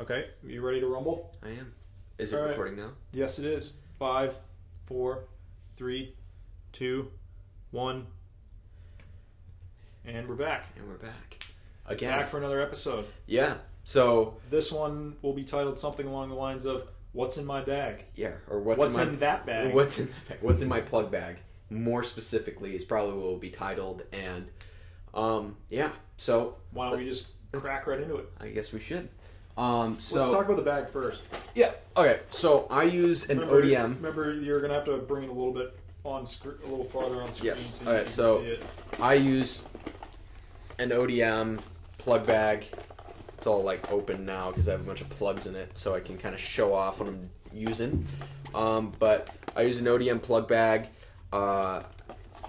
Okay, you ready to rumble? I am. Is it All right. recording now? Yes, it is. Five, four, three, two, one, and we're back. And we're back. Again. Back for another episode. yeah. So, This one will be titled something along the lines of "What's in my bag? yeah. Or what's, What's, in in, my that bag?" What's in my bag? What's in my plug bag? More specifically, is probably what will be titled. And, um, yeah. So, Why don't we just crack right into it? I guess we should. Um, so, Let's talk about the bag first. yeah. Okay. So, I use an Remember, ODM. Remember, you're gonna have to bring it a little bit on screen, a little farther on screen. Yes. So you Alright, can so- see it. I use an ODM plug bag. It's all like open now because I have a bunch of plugs in it, so I can kind of show off what I'm using. Um, but I use an ODM plug bag. Uh,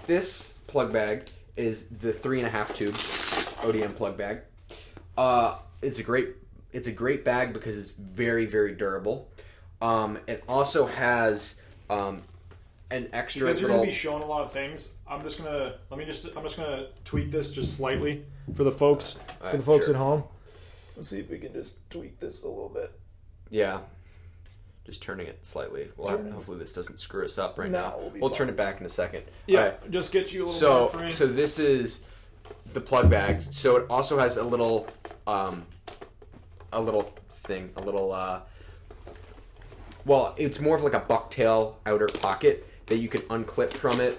this plug bag is the three and a half tube ODM plug bag. Uh, it's a great it's a great bag because it's very very durable. Um, it also has um, an extra Because you're gonna be showing a lot of things. I'm just gonna let me just I'm just gonna tweak this just slightly for the folks for the folks sure. at home. Let's see if we can just tweak this a little bit. Yeah. Just turning it slightly. Well, Turn it- hopefully this doesn't screw us up right No, now. we'll We'll turn it back in a second. Yeah, Alright, just get you a little So, more frame. so this is the plug bag. So it also has a little, um, a little thing, a little, uh, well, it's more of like a bucktail outer pocket that you can unclip from it,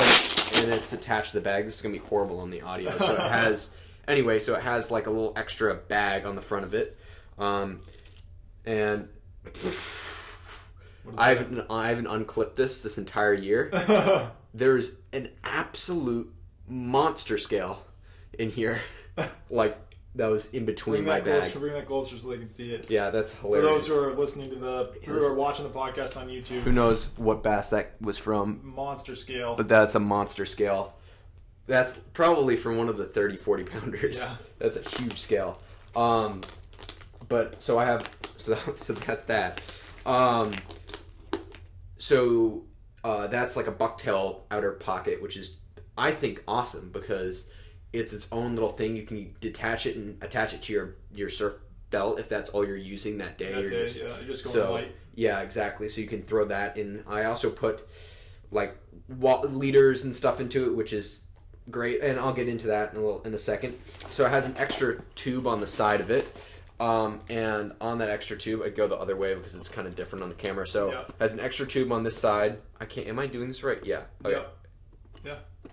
and, it's attached to the bag. This is gonna be horrible on the audio. So it has, anyway, so it has like a little extra bag on the front of it, um, and. I haven't I haven't unclipped this this entire year. There's an absolute monster scale in here, like that was in between bring my that bag. closer, bring that closer so they can see it. Yeah, that's hilarious. For those who are listening to the who are watching the podcast on YouTube, Who knows what bass that was from? monster scale. But that's a monster scale. That's probably from one of the 30, 40 pounders. Yeah. That's a huge scale. Um, but so I have so so that's that. Um, so uh, that's like a bucktail outer pocket, which is I think awesome because it's its own little thing. You can detach it and attach it to your your surf belt if that's all you're using that day. that day, just- yeah, just going so light. yeah, exactly. So you can throw that in. I also put like leaders and stuff into it, which is great, and I'll get into that in a little in a second. So it has an extra tube on the side of it, um, and on that extra tube, I go the other way because it's kind of different on the camera. So Yeah. has an extra tube on this side. I can't. Am I doing this right? Yeah. Okay. Yeah.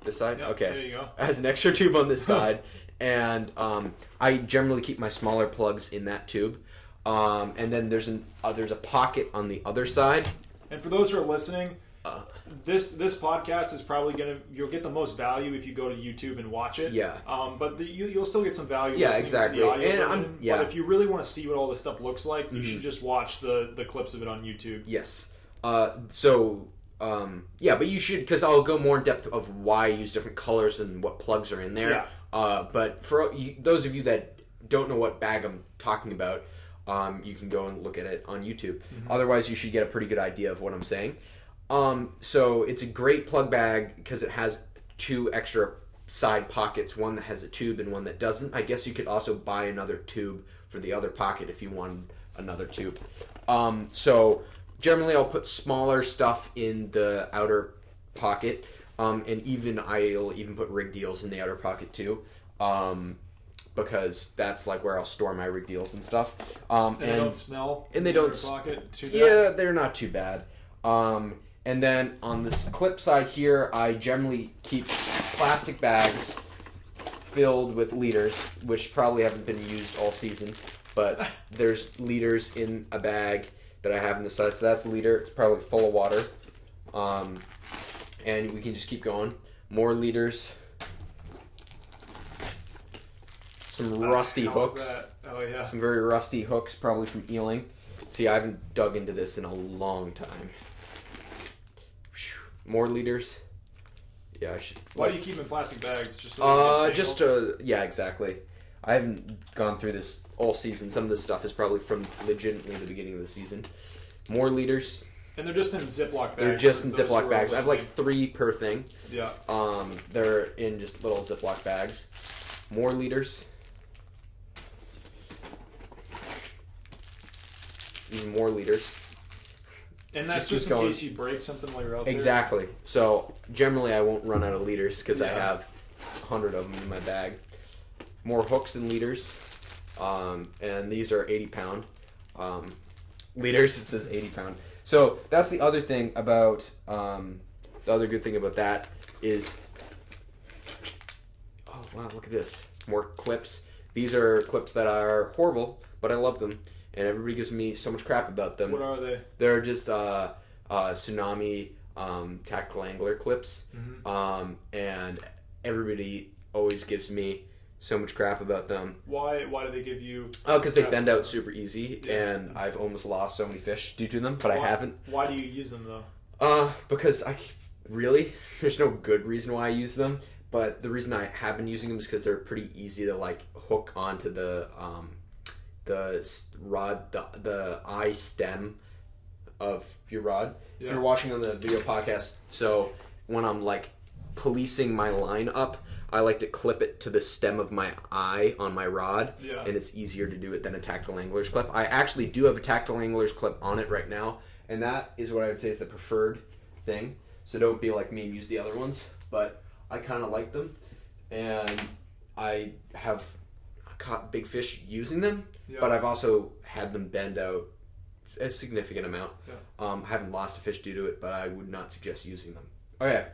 This side. Yeah, okay There you go. it has an extra tube on this side, and um, I generally keep my smaller plugs in that tube. Um, and then there's an uh, there's a pocket on the other side. And for those who are listening, Uh. this this podcast is probably gonna you'll get the most value if you go to YouTube and watch it. Yeah. Um, but the, you you'll still get some value. Yeah, exactly. The audio And I'm- version. yeah. But if you really want to see what all this stuff looks like, you Mhm. should just watch the the clips of it on YouTube. Yes. Uh, so um, yeah, but you should because I'll go more in depth of why I use different colors and what plugs are in there. Yeah. Uh, but for you, those of you that don't know what bag I'm talking about, um, you can go and look at it on YouTube. Otherwise, you should get a pretty good idea of what I'm saying. Um, so it's a great plug bag because it has two extra side pockets, one that has a tube and one that doesn't. I guess you could also buy another tube for the other pocket if you wanted another tube. Um, so generally, I'll put smaller stuff in the outer pocket, um, and even I'll even put rigged eels in the outer pocket too. Um, because that's like where I'll store my rigged eels and stuff. Um, And, they don't smell. and they don't pocket too bad. yeah, they're not too bad. Um, and then on this clip side here, I generally keep plastic bags filled with leaders, which probably haven't been used all season. But there's leaders in a bag that I have in the side. So that's a leader. It's probably full of water. Um, and we can just keep going. More leaders. Some rusty was hooks. Oh yeah. Some very rusty hooks, probably from eeling. See, I haven't dug into this in a long time. More leaders. Yeah, I should. Why do you keep them in plastic bags? Just so Uh, just uh, yeah, exactly. I haven't gone through this all season. Some of this stuff is probably from legitimately the beginning of the season. More leaders. and they're just in Ziploc bags. They're just in Ziploc bags. I have like three per thing. yeah. Um, they're in just little Ziploc bags. More leaders. even more leaders. And that's Just just, in going. case you break something while you're out there. Exactly. So generally, I won't run out of leaders because I Yeah. have hundred of them in my bag. More hooks and leaders, um, and these are eighty pound um, leaders. It says eighty pound. So that's the other thing about um, the other good thing about that is. Oh wow! Look at this. More clips. These are clips that are horrible, but I love them, and everybody gives me so much crap about them. What are they? They're just uh, uh, tsunami um, tactical angler clips, Mhm. um, and everybody always gives me so much crap about them. Why? Why do they give you? Oh, because they bend out super easy, Yeah. and I've almost lost so many fish due to them, but I haven't. Why do you use them though? Uh, because I really there's no good reason why I use them, but the reason I have been using them is because they're pretty easy to like hook onto the um, the rod, the the eye stem of your rod. If you're watching on the video podcast, so when I'm like policing my line up, I like to clip it to the stem of my eye on my rod, Yeah. and it's easier to do it than a tactical angler's clip. I actually do have a tactical angler's clip on it right now, and that is what I would say is the preferred thing. So don't be like me and use the other ones, but I kind of like them, and I have caught big fish using them, Yeah. but I've also had them bend out a significant amount. Yeah. Um, I haven't lost a fish due to it, but I would not suggest using them. Okay,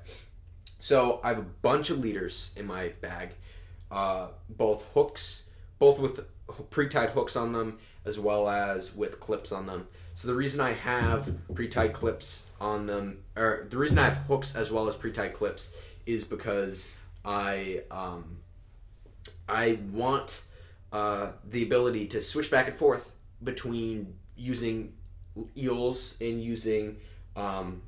so I have a bunch of leaders in my bag, uh, both hooks, both with pre-tied hooks on them, as well as with clips on them. So the reason I have pre-tied clips on them, or the reason I have hooks as well as pre-tied clips, is because I um, I want uh, the ability to switch back and forth between using eels and using um,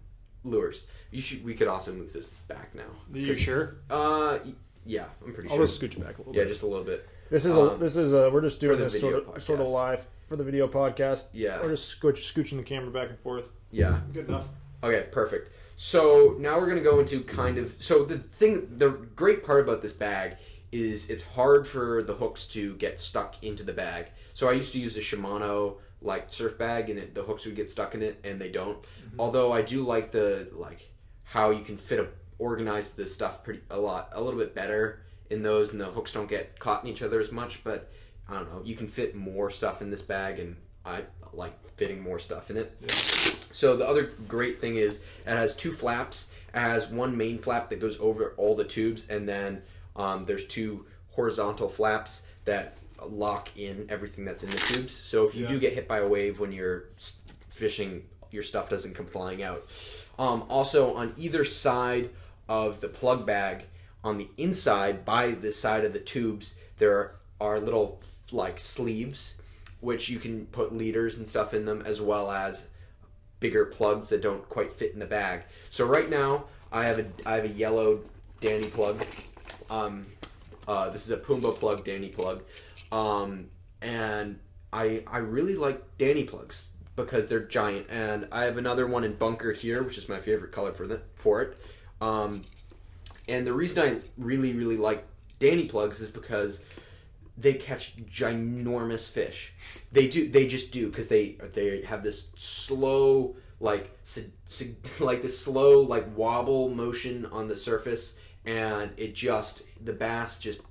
lures. You should. We could also move this back now. Are you 'Cause- sure? Uh, yeah, I'm pretty sure. I'll sure. just scooch it back a little Yeah, bit. just a little bit. This is a um, this is a we're just doing the this video sort of sort of podcast. live for the video podcast. Yeah, We're just scooch, scooching the camera back and forth. yeah. Good enough. Okay, perfect. So now we're gonna go into kind of so the thing the great part about this bag is it's hard for the hooks to get stuck into the bag. So I used to use a Shimano like surf bag and it, the hooks would get stuck in it and they don't. Although I do like the like how you can fit a organize the stuff pretty a lot a little bit better in those and the hooks don't get caught in each other as much, but I don't know, you can fit more stuff in this bag and I like fitting more stuff in it. So the other great thing is it has two flaps. It has one main flap that goes over all the tubes, and then um, there's two horizontal flaps that lock in everything that's in the tubes. So if you Yeah. do get hit by a wave when you're fishing, your stuff doesn't come flying out. Um, also, on either side of the plug bag, on the inside by the side of the tubes, there are little like sleeves, which you can put leaders and stuff in them, as well as bigger plugs that don't quite fit in the bag. So right now, I have a I have a yellow Danny plug. Um, uh, this is a Pumbaa plug, Danny plug, um, and I I really like Danny plugs because they're giant. And I have another one in bunker here, which is my favorite color for the, for it. Um, and the reason I really really like Danny plugs is because they catch ginormous fish. They do. They just do because they they have this slow like like this slow like wobble motion on the surface, and it just the bass just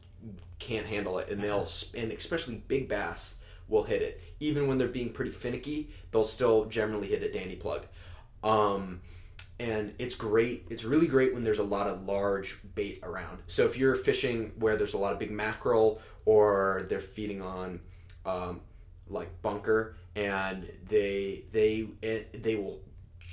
can't handle it, and they'll and especially big bass will hit it even when they're being pretty finicky. They'll still generally hit a Danny plug. Um, and it's great. It's really great when there's a lot of large bait around. So if you're fishing where there's a lot of big mackerel or they're feeding on um, like bunker and they they it, they will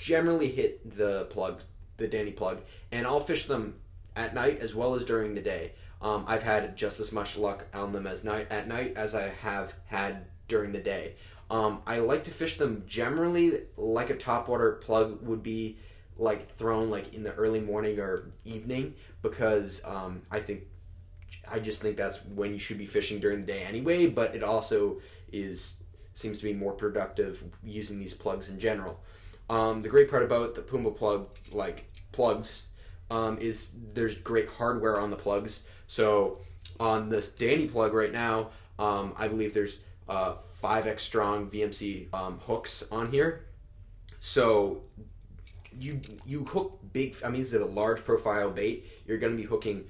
generally hit the plug the Danny plug and I'll fish them at night as well as during the day. Um, I've had just as much luck on them as night at night as I have had during the day. Um, I like to fish them generally like a topwater plug would be like thrown like in the early morning or evening because um, I think I just think that's when you should be fishing during the day anyway. But it also is seems to be more productive using these plugs in general. Um, the great part about the Pumbaa plug like plugs um, is there's great hardware on the plugs. So on this Danny plug right now, um, I believe there's uh, 5x strong VMC um, hooks on here. So you you hook big. I mean, this is a large profile bait. You're going to be hooking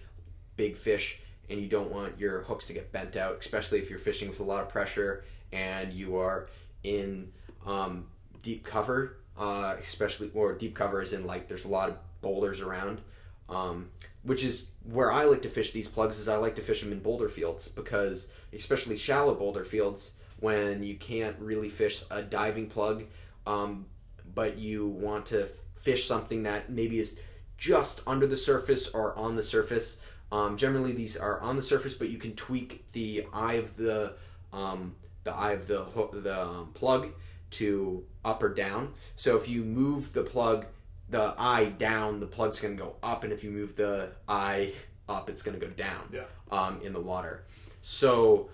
big fish, and you don't want your hooks to get bent out, especially if you're fishing with a lot of pressure and you are in um, deep cover, uh, especially or deep cover is in like there's a lot of boulders around. Um, which is where I like to fish these plugs. Is I like to fish them in boulder fields because, especially shallow boulder fields, when you can't really fish a diving plug, um, but you want to fish something that maybe is just under the surface or on the surface. Um, generally, these are on the surface, but you can tweak the eye of the um, the eye of the hook, the um, plug to up or down. So if you move the plug, the eye down, the plug's going to go up, and if you move the eye up, it's going to go down. Yeah. Um, in the water. So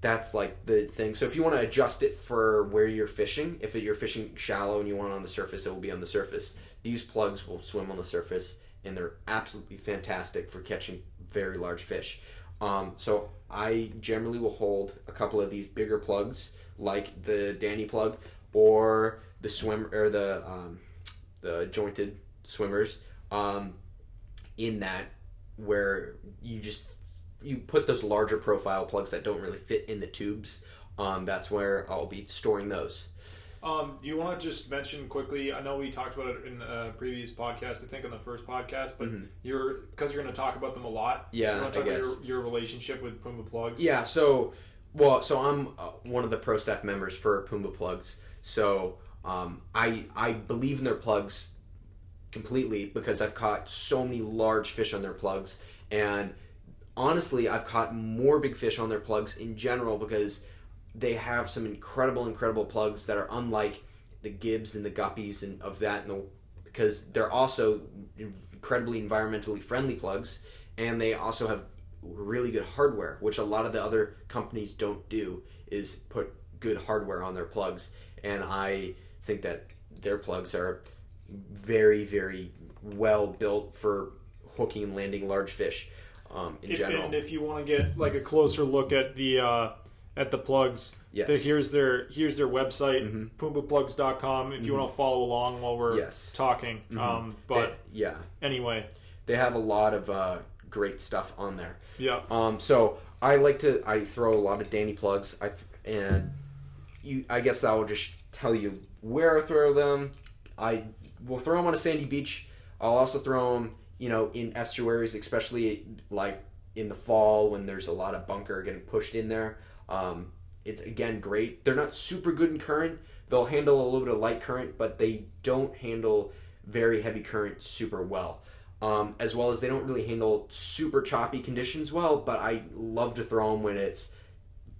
that's like the thing. So if you want to adjust it for where you're fishing, if you're fishing shallow and you want it on the surface, it will be on the surface. These plugs will swim on the surface, and they're absolutely fantastic for catching very large fish. Um, so I generally will hold a couple of these bigger plugs, like the Danny plug or the swim or the um, the jointed swimmers, um, in that where you just you put those larger profile plugs that don't really fit in the tubes. Um, that's where I'll be storing those. Um, you want to just mention quickly? I know we talked about it in a previous podcast. I think on the first podcast, but you're because you're going to talk about them a lot. Mm-hmm. Yeah, I guess. about your, your relationship with Puma plugs. Yeah, so well, so I'm uh, one of the pro staff members for Puma Plugs. So um, I I believe in their plugs completely because I've caught so many large fish on their plugs, and honestly, I've caught more big fish on their plugs in general because they have some incredible, incredible plugs that are unlike the Gibbs and the Guppies and of that, and the, because they're also incredibly environmentally friendly plugs, and they also have really good hardware, which a lot of the other companies don't do, is put good hardware on their plugs, and I think that their plugs are very, very well built for hooking and landing large fish um, in If, general. and if you want to get like a closer look at the uh, at the plugs, Yes. Mm-hmm. the- here's their here's their website, pumbaplugs.com. If you want to follow along while we're Yes. Mm-hmm. talking, um, but They- yeah, anyway, they have a lot of uh, great stuff on there. yeah. Um, so I like to I throw a lot of Danny plugs. I and you I guess I will just tell you where I throw them. I will throw them on a sandy beach. I'll also throw them, you know, in estuaries, especially like in the fall when there's a lot of bunker getting pushed in there. Um, it's again great. They're not super good in current. They'll handle a little bit of light current, but they don't handle very heavy current super well. Um, as well as they don't really handle super choppy conditions well. But I love to throw them when it's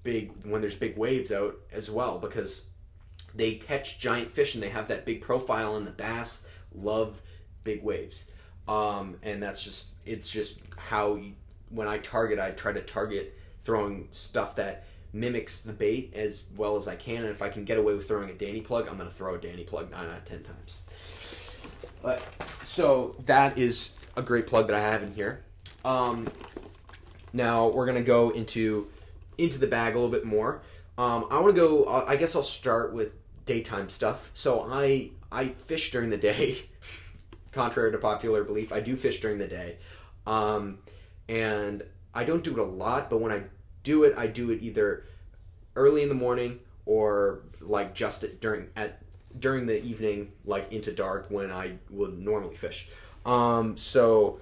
big, when there's big waves out as well, because they catch giant fish and they have that big profile, and the bass love big waves. Um, and that's just it's just how you, when I target, I try to target throwing stuff that mimics the bait as well as I can. And if I can get away with throwing a Danny plug, I'm going to throw a Danny plug nine out of ten times. But so that is a great plug that I have in here. Um, now we're gonna go into into the bag a little bit more. Um, I want to go. uh, I guess I'll start with daytime stuff. So I I fish during the day. Contrary to popular belief, I do fish during the day, um, and I don't do it a lot. But when I do it, I do it either early in the morning or like just at, during at during the evening, like into dark when I would normally fish. Um, so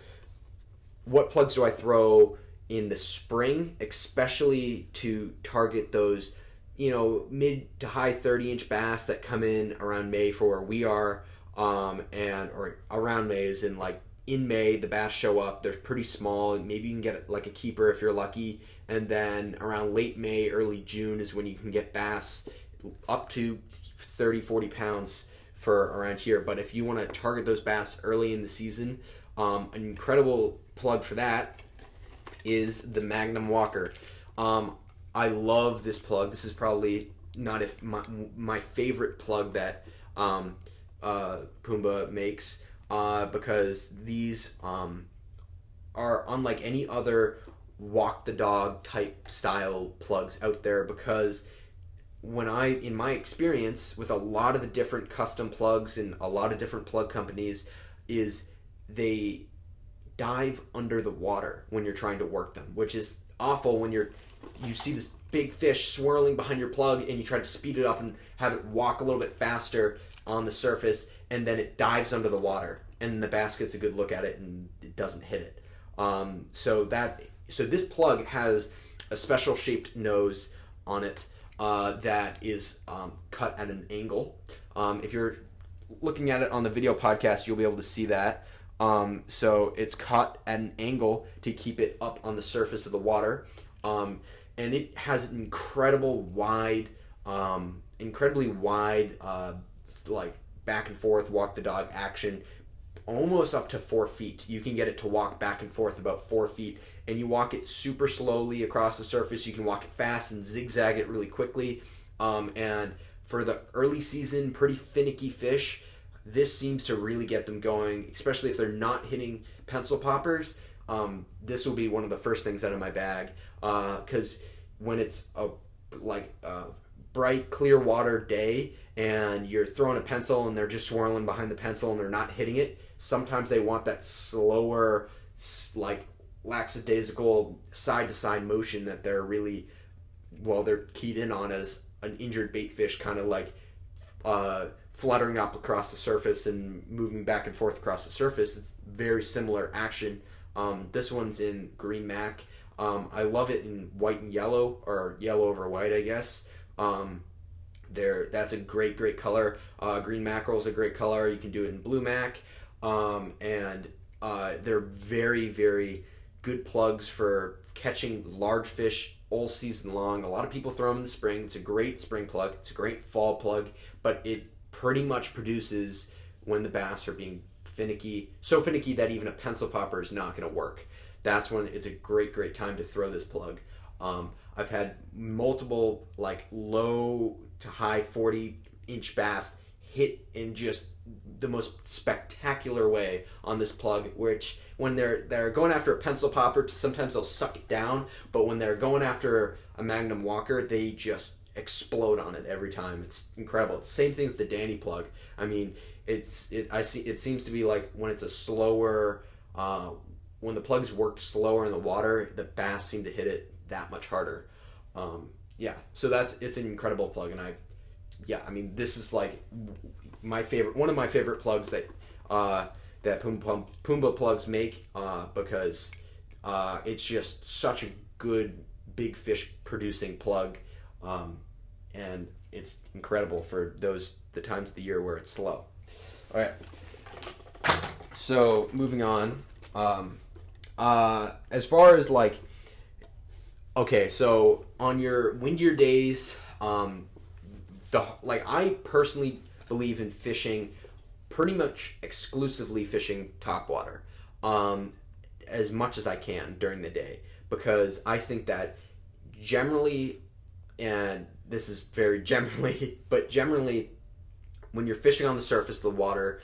what plugs do I throw in the spring, especially to target those, you know, mid to high 30 inch bass that come in around May for where we are, um, and or around May is in like in May the bass show up. They're pretty small. Maybe you can get like a keeper if you're lucky, and then around late May, early June is when you can get bass up to 30, 40 pounds for around here. But if you want to target those bass early in the season, um, an incredible plug for that is the Magnum Walker. Um, I love this plug. This is probably not if my, my favorite plug that um, uh, Pumbaa makes uh, because these um, are unlike any other walk the dog type style plugs out there because when I, in my experience with a lot of the different custom plugs and a lot of different plug companies, is they dive under the water when you're trying to work them, which is awful when you're you see this big fish swirling behind your plug and you try to speed it up and have it walk a little bit faster on the surface and then it dives under the water and the basket's a good look at it and it doesn't hit it. Um, so that so this plug has a special shaped nose on it uh, that is um, cut at an angle. Um, if you're looking at it on the video podcast, you'll be able to see that. Um, so it's cut at an angle to keep it up on the surface of the water. Um, and it has an incredible wide, um, incredibly wide, uh, like back and forth walk the dog action, almost up to four feet. You can get it to walk back and forth about four feet, and you walk it super slowly across the surface. You can walk it fast and zigzag it really quickly. Um, and for the early season, pretty finicky fish, this seems to really get them going, especially if they're not hitting pencil poppers. Um, this will be one of the first things out of my bag because uh, when it's a like a bright, clear water day and you're throwing a pencil and they're just swirling behind the pencil and they're not hitting it, sometimes they want that slower, like lackadaisical side to side motion that they're really well they're keyed in on as an injured bait fish, kind of like uh, fluttering up across the surface and moving back and forth across the surface. It's very similar action. Um, this one's in green mac. Um, I love it in white and yellow, or yellow over white, I guess. Um, there, that's a great, great color. Uh, green mackerel is a great color. You can do it in blue mac, um, and uh, they're very, very good plugs for catching large fish all season long. A lot of people throw them in the spring. It's a great spring plug. It's a great fall plug, but it pretty much produces when the bass are being finicky, so finicky that even a pencil popper is not going to work. That's when it's a great, great time to throw this plug. Um, I've had multiple like low to high 40 inch bass hit in just the most spectacular way on this plug, which when they're they're going after a pencil popper, sometimes they'll suck it down, but when they're going after a Magnum Walker, they just explode on it every time. It's incredible. Same thing with the Danny plug. I mean, it's it. I see. It seems to be like when it's a slower, uh, when the plugs worked slower in the water, the bass seem to hit it that much harder. Um, yeah. So that's it's an incredible plug, and I, yeah. I mean, this is like my favorite. One of my favorite plugs that uh, that Pumbaa plugs make uh, because uh, it's just such a good big fish producing plug. Um, and it's incredible for those the times of the year where it's slow. All right. So moving on. Um, uh, as far as like, okay, so on your windier days, um, the like I personally believe in fishing, pretty much exclusively fishing topwater, um, as much as I can during the day because I think that generally, and this is very generally, but generally, when you're fishing on the surface of the water,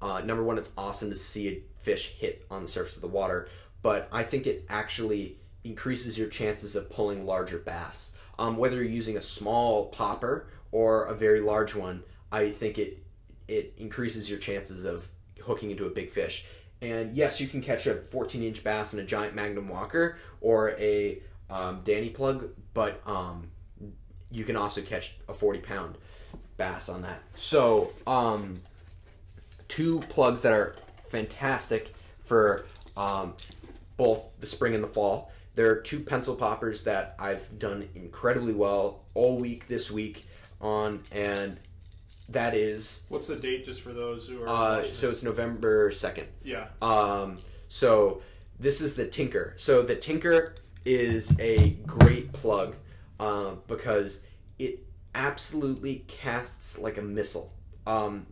uh, number one, it's awesome to see a fish hit on the surface of the water, but I think it actually increases your chances of pulling larger bass. Um, whether you're using a small popper or a very large one, I think it it increases your chances of hooking into a big fish. And yes, you can catch a 14 inch bass in a giant Magnum Walker or a um, Danny plug, but um, you can also catch a 40 pound bass on that. So, um, two plugs that are fantastic for um, both the spring and the fall. There are two pencil poppers that I've done incredibly well all week this week on, and that is. What's the date just for those who are. Uh, so it's November 2nd. Yeah. Um, so this is the Tinker. So the Tinker is a great plug um, because it absolutely casts like a missile. Um,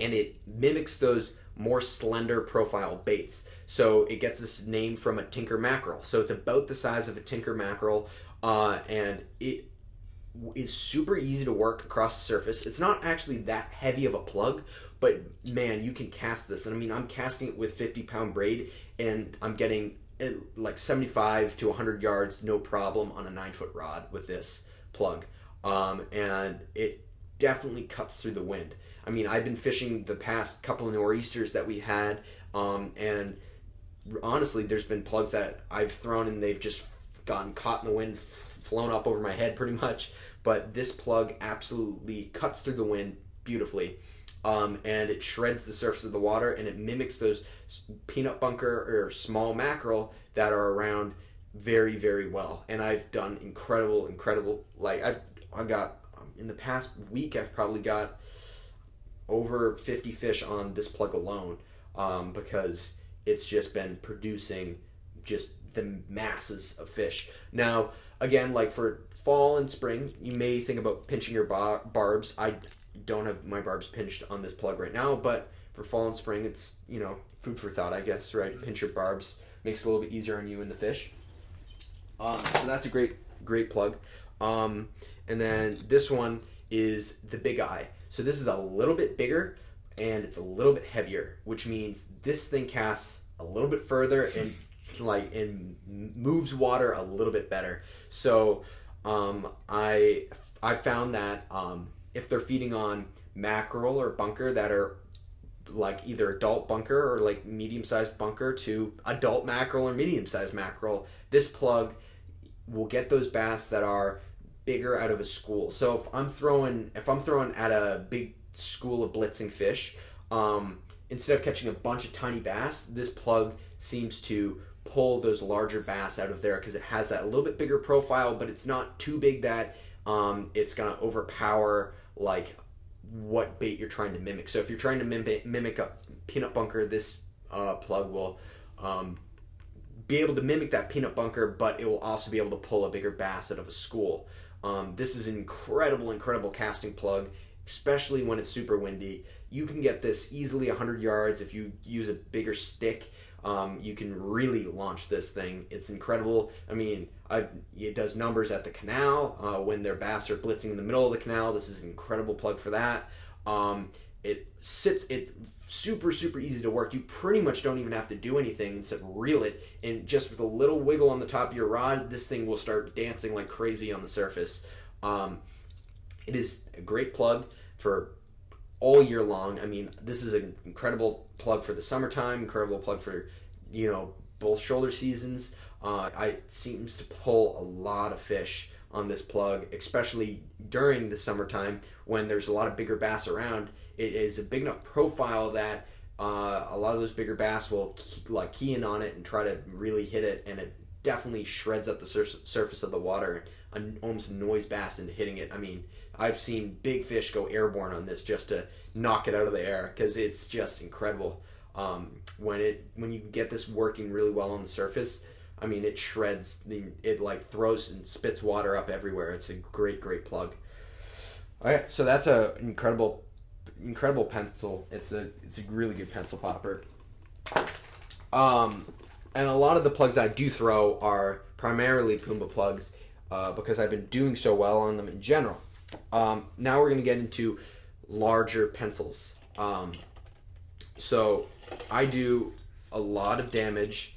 and it mimics those more slender profile baits. So it gets this name from a tinker mackerel. So it's about the size of a tinker mackerel, uh, and it is super easy to work across the surface. It's not actually that heavy of a plug, but man, you can cast this. And I mean, I'm casting it with 50 pound braid, and I'm getting like 75 to 100 yards, no problem on a nine foot rod with this plug. Um, and it definitely cuts through the wind. I mean, I've been fishing the past couple of nor'easters that we had, um, and honestly, there's been plugs that I've thrown and they've just gotten caught in the wind, flown up over my head pretty much. But this plug absolutely cuts through the wind beautifully. Um, and it shreds the surface of the water and it mimics those peanut bunker or small mackerel that are around very very well and i've done incredible incredible like i've i got in the past week i've probably got over 50 fish on this plug alone um, because it's just been producing just the masses of fish. Now again like for fall and spring you may think about pinching your bar- barbs. I don't have my barbs pinched on this plug right now but for fall and spring it's you know food for thought i guess right? Pinch your barbs. Makes it a little bit easier on you and the fish. Um, so that's a great great plug um, and then this one is the big eye. So this is a little bit bigger and it's a little bit heavier which means this thing casts a little bit further and like and moves water a little bit better. So um, i i found that um, if they're feeding on mackerel or bunker that are like either adult bunker or like medium sized bunker to adult mackerel or medium sized mackerel, this plug will get those bass that are bigger out of a school. So if I'm throwing if I'm throwing at a big school of blitzing fish, um, instead of catching a bunch of tiny bass, this plug seems to pull those larger bass out of there because it has that little bit bigger profile, but it's not too big that um, it's gonna overpower like what bait you're trying to mimic. So if you're trying to mimic, mimic a peanut bunker, this uh, plug will um, be able to mimic that peanut bunker, but it will also be able to pull a bigger bass out of a school. Um, this is incredible, incredible casting plug, especially when it's super windy. You can get this easily 100 yards if you use a bigger stick. Um, you can really launch this thing. It's incredible. I mean, I, it does numbers at the canal uh, when their bass are blitzing in the middle of the canal. This is an incredible plug for that. Um, it sits it super super easy to work. You pretty much don't even have to do anything except reel it, and just with a little wiggle on the top of your rod, this thing will start dancing like crazy on the surface. Um, it is a great plug for all year long. I mean, this is an incredible plug for the summertime, incredible plug for you know both shoulder seasons. Uh, I seems to pull a lot of fish on this plug, especially during the summertime when there's a lot of bigger bass around. It is a big enough profile that uh, a lot of those bigger bass will key, like key in on it and try to really hit it, and it definitely shreds up the sur- surface of the water and almost annoys bass into hitting it. I mean, I've seen big fish go airborne on this just to knock it out of the air because it's just incredible. Um, when it when you get this working really well on the surface, I mean it shreds the it like throws and spits water up everywhere. It's a great great plug. All right, so that's a incredible incredible pencil. It's a it's a really good pencil popper. Um, and a lot of the plugs that I do throw are primarily Pumbaa plugs uh, because I've been doing so well on them in general. Um, now we're going to get into larger pencils. Um, so I do a lot of damage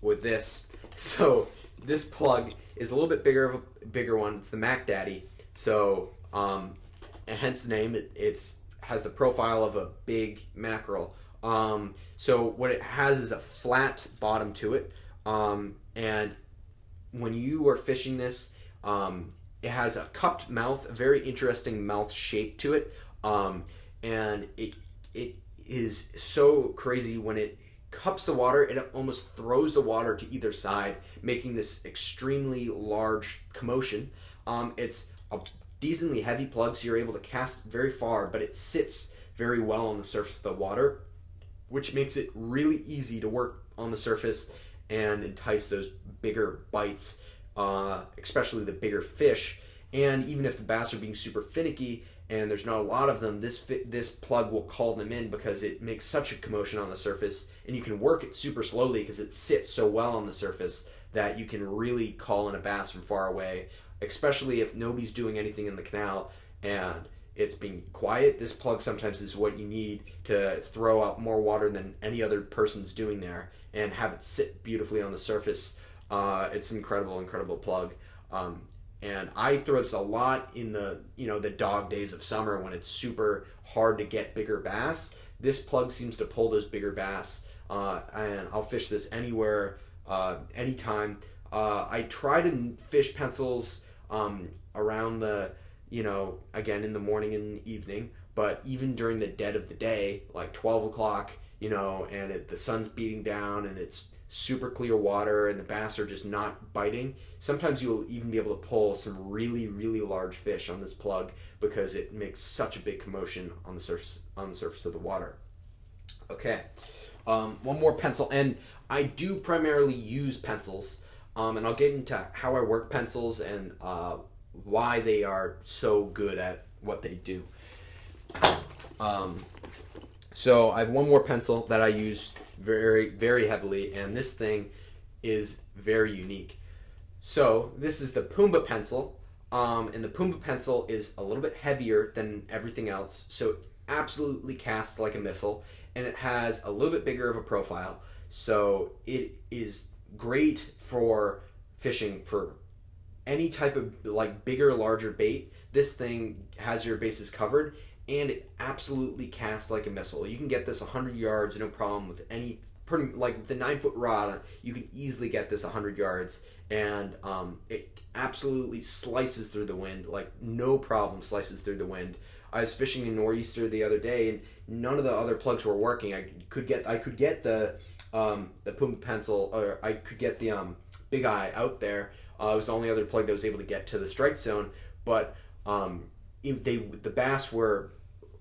with this. So this plug is a little bit bigger of a bigger one. It's the Mac Daddy. So um, and hence the name. It, it's has the profile of a big mackerel. Um, so what it has is a flat bottom to it, um, and when you are fishing this, um, it has a cupped mouth, a very interesting mouth shape to it, um, and it it is so crazy when it cups the water. It almost throws the water to either side, making this extremely large commotion. Um, it's a decently heavy plug, so you're able to cast very far, but it sits very well on the surface of the water, which makes it really easy to work on the surface and entice those bigger bites, uh, especially the bigger fish. And even if the bass are being super finicky and there's not a lot of them, this fit, this plug will call them in because it makes such a commotion on the surface, and you can work it super slowly because it sits so well on the surface that you can really call in a bass from far away, especially if nobody's doing anything in the canal and it's being quiet. This plug sometimes is what you need to throw out more water than any other person's doing there and have it sit beautifully on the surface. Uh, it's an incredible, incredible plug. Um, and I throw this a lot in the you know the dog days of summer when it's super hard to get bigger bass. This plug seems to pull those bigger bass, uh, and I'll fish this anywhere, uh, anytime. Uh, I try to fish pencils um, around the you know again in the morning and evening, but even during the dead of the day, like twelve o'clock, you know, and it, the sun's beating down and it's super clear water and the bass are just not biting. Sometimes you'll even be able to pull some really really large fish on this plug because it makes such a big commotion on the surface on the surface of the water. Okay, um, one more pencil, and I do primarily use pencils, um, and I'll get into how I work pencils and uh, why they are so good at what they do. Um, so I have one more pencil that I use very very heavily, and this thing is very unique. So this is the Pumbaa pencil, um, and the Pumbaa pencil is a little bit heavier than everything else, so it absolutely casts like a missile, and it has a little bit bigger of a profile. So it is great for fishing for any type of like bigger, larger bait. This thing has your bases covered, and it absolutely casts like a missile. You can get this 100 yards, no problem with any pretty like the nine foot rod. You can easily get this 100 yards, and um, it absolutely slices through the wind, like no problem slices through the wind. I was fishing in nor'easter the other day, and none of the other plugs were working. I could get I could get the um, the Pumbaa pencil, or I could get the um, big eye out there. Uh, it was the only other plug that was able to get to the strike zone, but um, they the bass were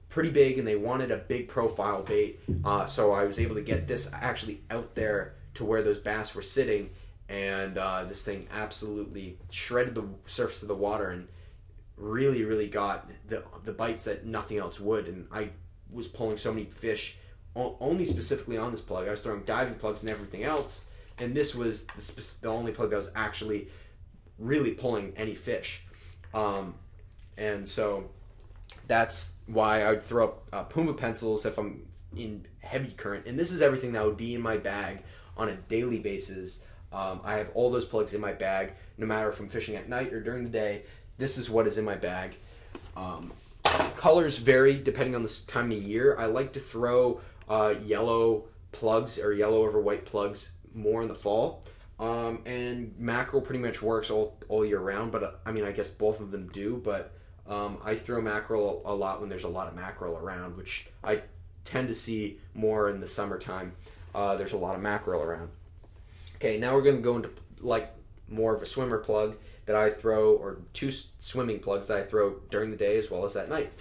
pretty big and they wanted a big profile bait. Uh, so I was able to get this actually out there to where those bass were sitting, and uh, this thing absolutely shredded the surface of the water and really, really got the the bites that nothing else would. And I was pulling so many fish only specifically on this plug. I was throwing diving plugs and everything else, and this was the, the only plug that was actually really pulling any fish. Um, and so that's why I would throw up uh, Pumbaa pencils if I'm in heavy current. And this is everything that would be in my bag on a daily basis. Um, I have all those plugs in my bag, no matter if I'm fishing at night or during the day. This is what is in my bag. Um, colors vary depending on the time of year. I like to throw uh, yellow plugs or yellow over white plugs more in the fall. Um, and mackerel pretty much works all, all year round, but uh, I mean, I guess both of them do. But um, I throw mackerel a lot when there's a lot of mackerel around, which I tend to see more in the summertime. Uh, there's a lot of mackerel around. Okay, now we're going to go into like more of a swimmer plug that I throw, or two swimming plugs that I throw during the day as well as at night.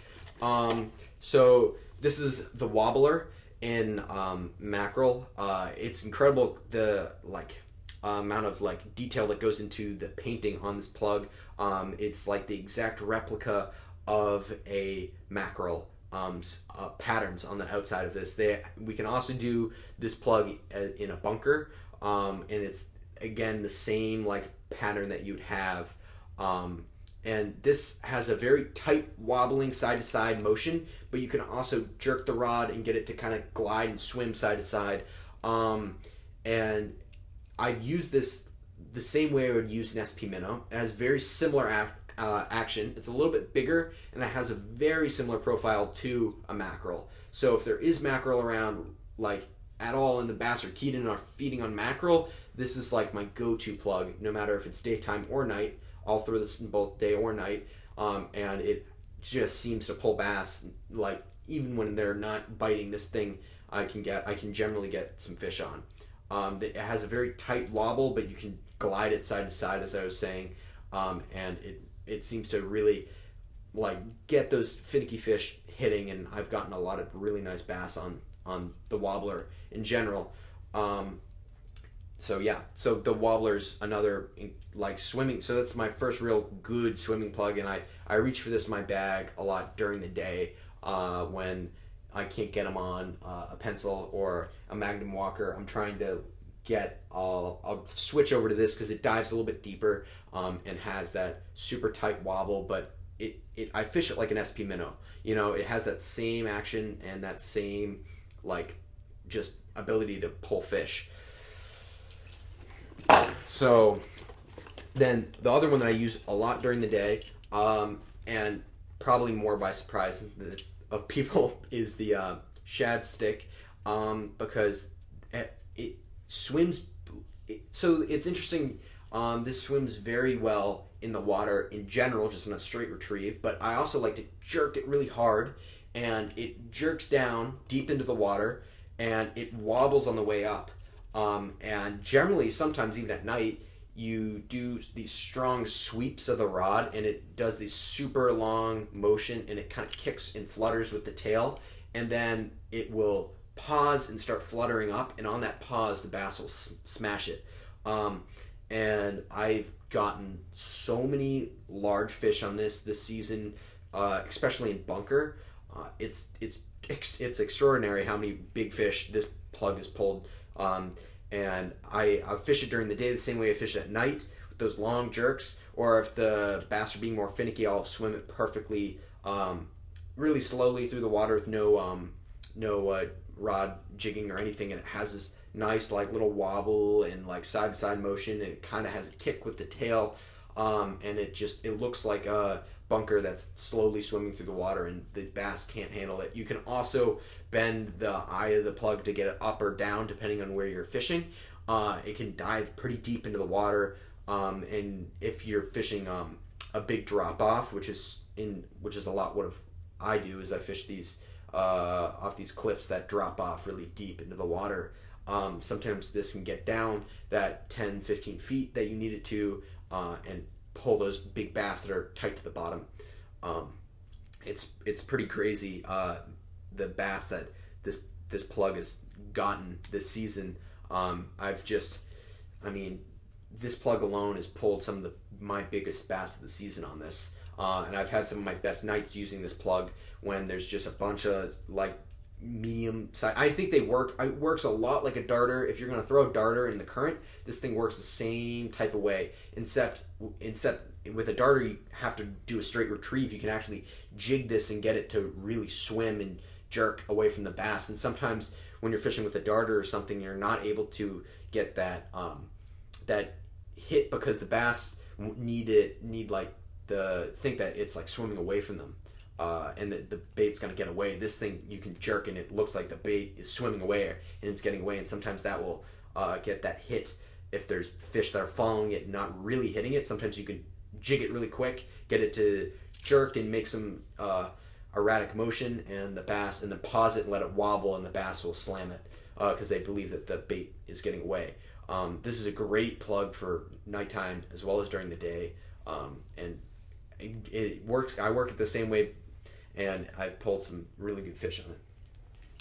Um, so this is the wobbler in um, mackerel. Uh, it's incredible the like amount of like detail that goes into the painting on this plug. Um, it's like the exact replica of a mackerel um, uh, patterns on the outside of this. They we can also do this plug uh, in a bunker, um, and it's again the same like pattern that you'd have. Um, and this has a very tight wobbling side to side motion, but you can also jerk the rod and get it to kind of glide and swim side to side. Um, and I've used this the same way I would use an SP Minnow. It has very similar uh, action. It's a little bit bigger and it has a very similar profile to a mackerel. So if there is mackerel around, like at all, and the bass keyed in are feeding on mackerel, this is like my go-to plug. No matter if it's daytime or night, I'll throw this in both day or night, um, and it just seems to pull bass. Like even when they're not biting, this thing I can get. I can generally get some fish on. Um, it has a very tight wobble, but you can glide it side to side, as I was saying, um, and it it seems to really like get those finicky fish hitting. And I've gotten a lot of really nice bass on on the wobbler in general. Um, so yeah, so the wobbler's another like swimming. So that's my first real good swimming plug, and I I reach for this in my bag a lot during the day uh, when I can't get them on uh, a pencil or a Magnum Walker. I'm trying to get. I'll I'll switch over to this because it dives a little bit deeper um, and has that super tight wobble, but it, it I fish it like an SP minnow. You know, it has that same action and that same like just ability to pull fish. So then the other one that I use a lot during the day, um, and probably more by surprise of people, is the uh, shad stick, um, because it, it swims. It, so it's interesting. Um, this swims very well in the water in general, just in a straight retrieve. But I also like to jerk it really hard, and it jerks down deep into the water, and it wobbles on the way up. Um, and generally, sometimes even at night, you do these strong sweeps of the rod, and it does this super long motion, and it kind of kicks and flutters with the tail, and then it will pause and start fluttering up, and on that pause, the bass will s- smash it. Um, and I've gotten so many large fish on this this season, uh, especially in bunker. Uh, it's it's it's extraordinary how many big fish this plug has pulled. Um, and I I fish it during the day the same way I fish it at night with those long jerks. Or if the bass are being more finicky, I'll swim it perfectly, um, really slowly through the water with no um, no uh, rod jigging or anything, and it has this nice like little wobble and like side to side motion and it kind of has a kick with the tail um, and it just it looks like a bunker that's slowly swimming through the water and the bass can't handle it. You can also bend the eye of the plug to get it up or down depending on where you're fishing. Uh, it can dive pretty deep into the water um, and if you're fishing um, a big drop off which is in which is a lot what i do is i fish these uh, off these cliffs that drop off really deep into the water. Um, sometimes this can get down that 10, 15 feet that you need it to uh, and pull those big bass that are tight to the bottom. Um, it's it's pretty crazy uh, the bass that this this plug has gotten this season. Um, I've just, I mean, this plug alone has pulled some of the my biggest bass of the season on this. Uh, and I've had some of my best nights using this plug when there's just a bunch of like medium size. I think they work. It works a lot like a darter. If you're going to throw a darter in the current, this thing works the same type of way. Except, except with a darter, you have to do a straight retrieve. You can actually jig this and get it to really swim and jerk away from the bass. And sometimes when you're fishing with a darter or something, you're not able to get that um, that hit because the bass need it need like the think that it's like swimming away from them uh, and the, the bait's going to get away. This thing you can jerk and it looks like the bait is swimming away and it's getting away. And sometimes that will uh, get that hit if there's fish that are following it, not really hitting it. Sometimes you can jig it really quick, get it to jerk and make some uh, erratic motion, and the bass, and then pause it and let it wobble, and the bass will slam it because uh, they believe that the bait is getting away. Um, this is a great plug for nighttime as well as during the day, um, and it, it works. I work it the same way and I've pulled some really good fish on it.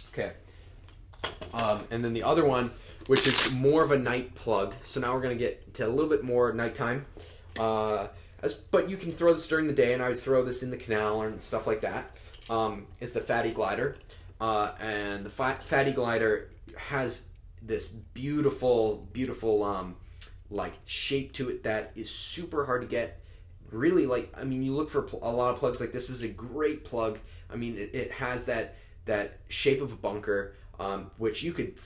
Okay. Um, and then the other one, which is more of a night plug. So now we're gonna get to a little bit more nighttime. Uh, as, but you can throw this during the day, and I would throw this in the canal and stuff like that. Um, is the fatty glider, uh, and the fat, fatty glider has this beautiful, beautiful um, like shape to it that is super hard to get really like i mean you look for a lot of plugs like this is a great plug i mean it, it has that that shape of a bunker um, which you could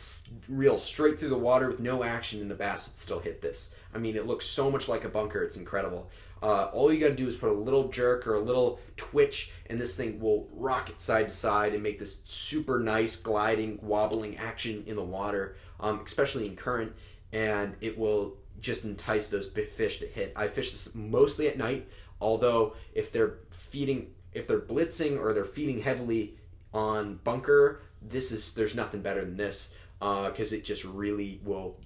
reel straight through the water with no action and the bass would still hit this i mean it looks so much like a bunker it's incredible uh, all you got to do is put a little jerk or a little twitch and this thing will rock it side to side and make this super nice gliding wobbling action in the water um, especially in current and it will just entice those fish to hit. I fish this mostly at night, although if they're feeding, if they're blitzing or they're feeding heavily on bunker, this is there's nothing better than this uh, because uh, it just really will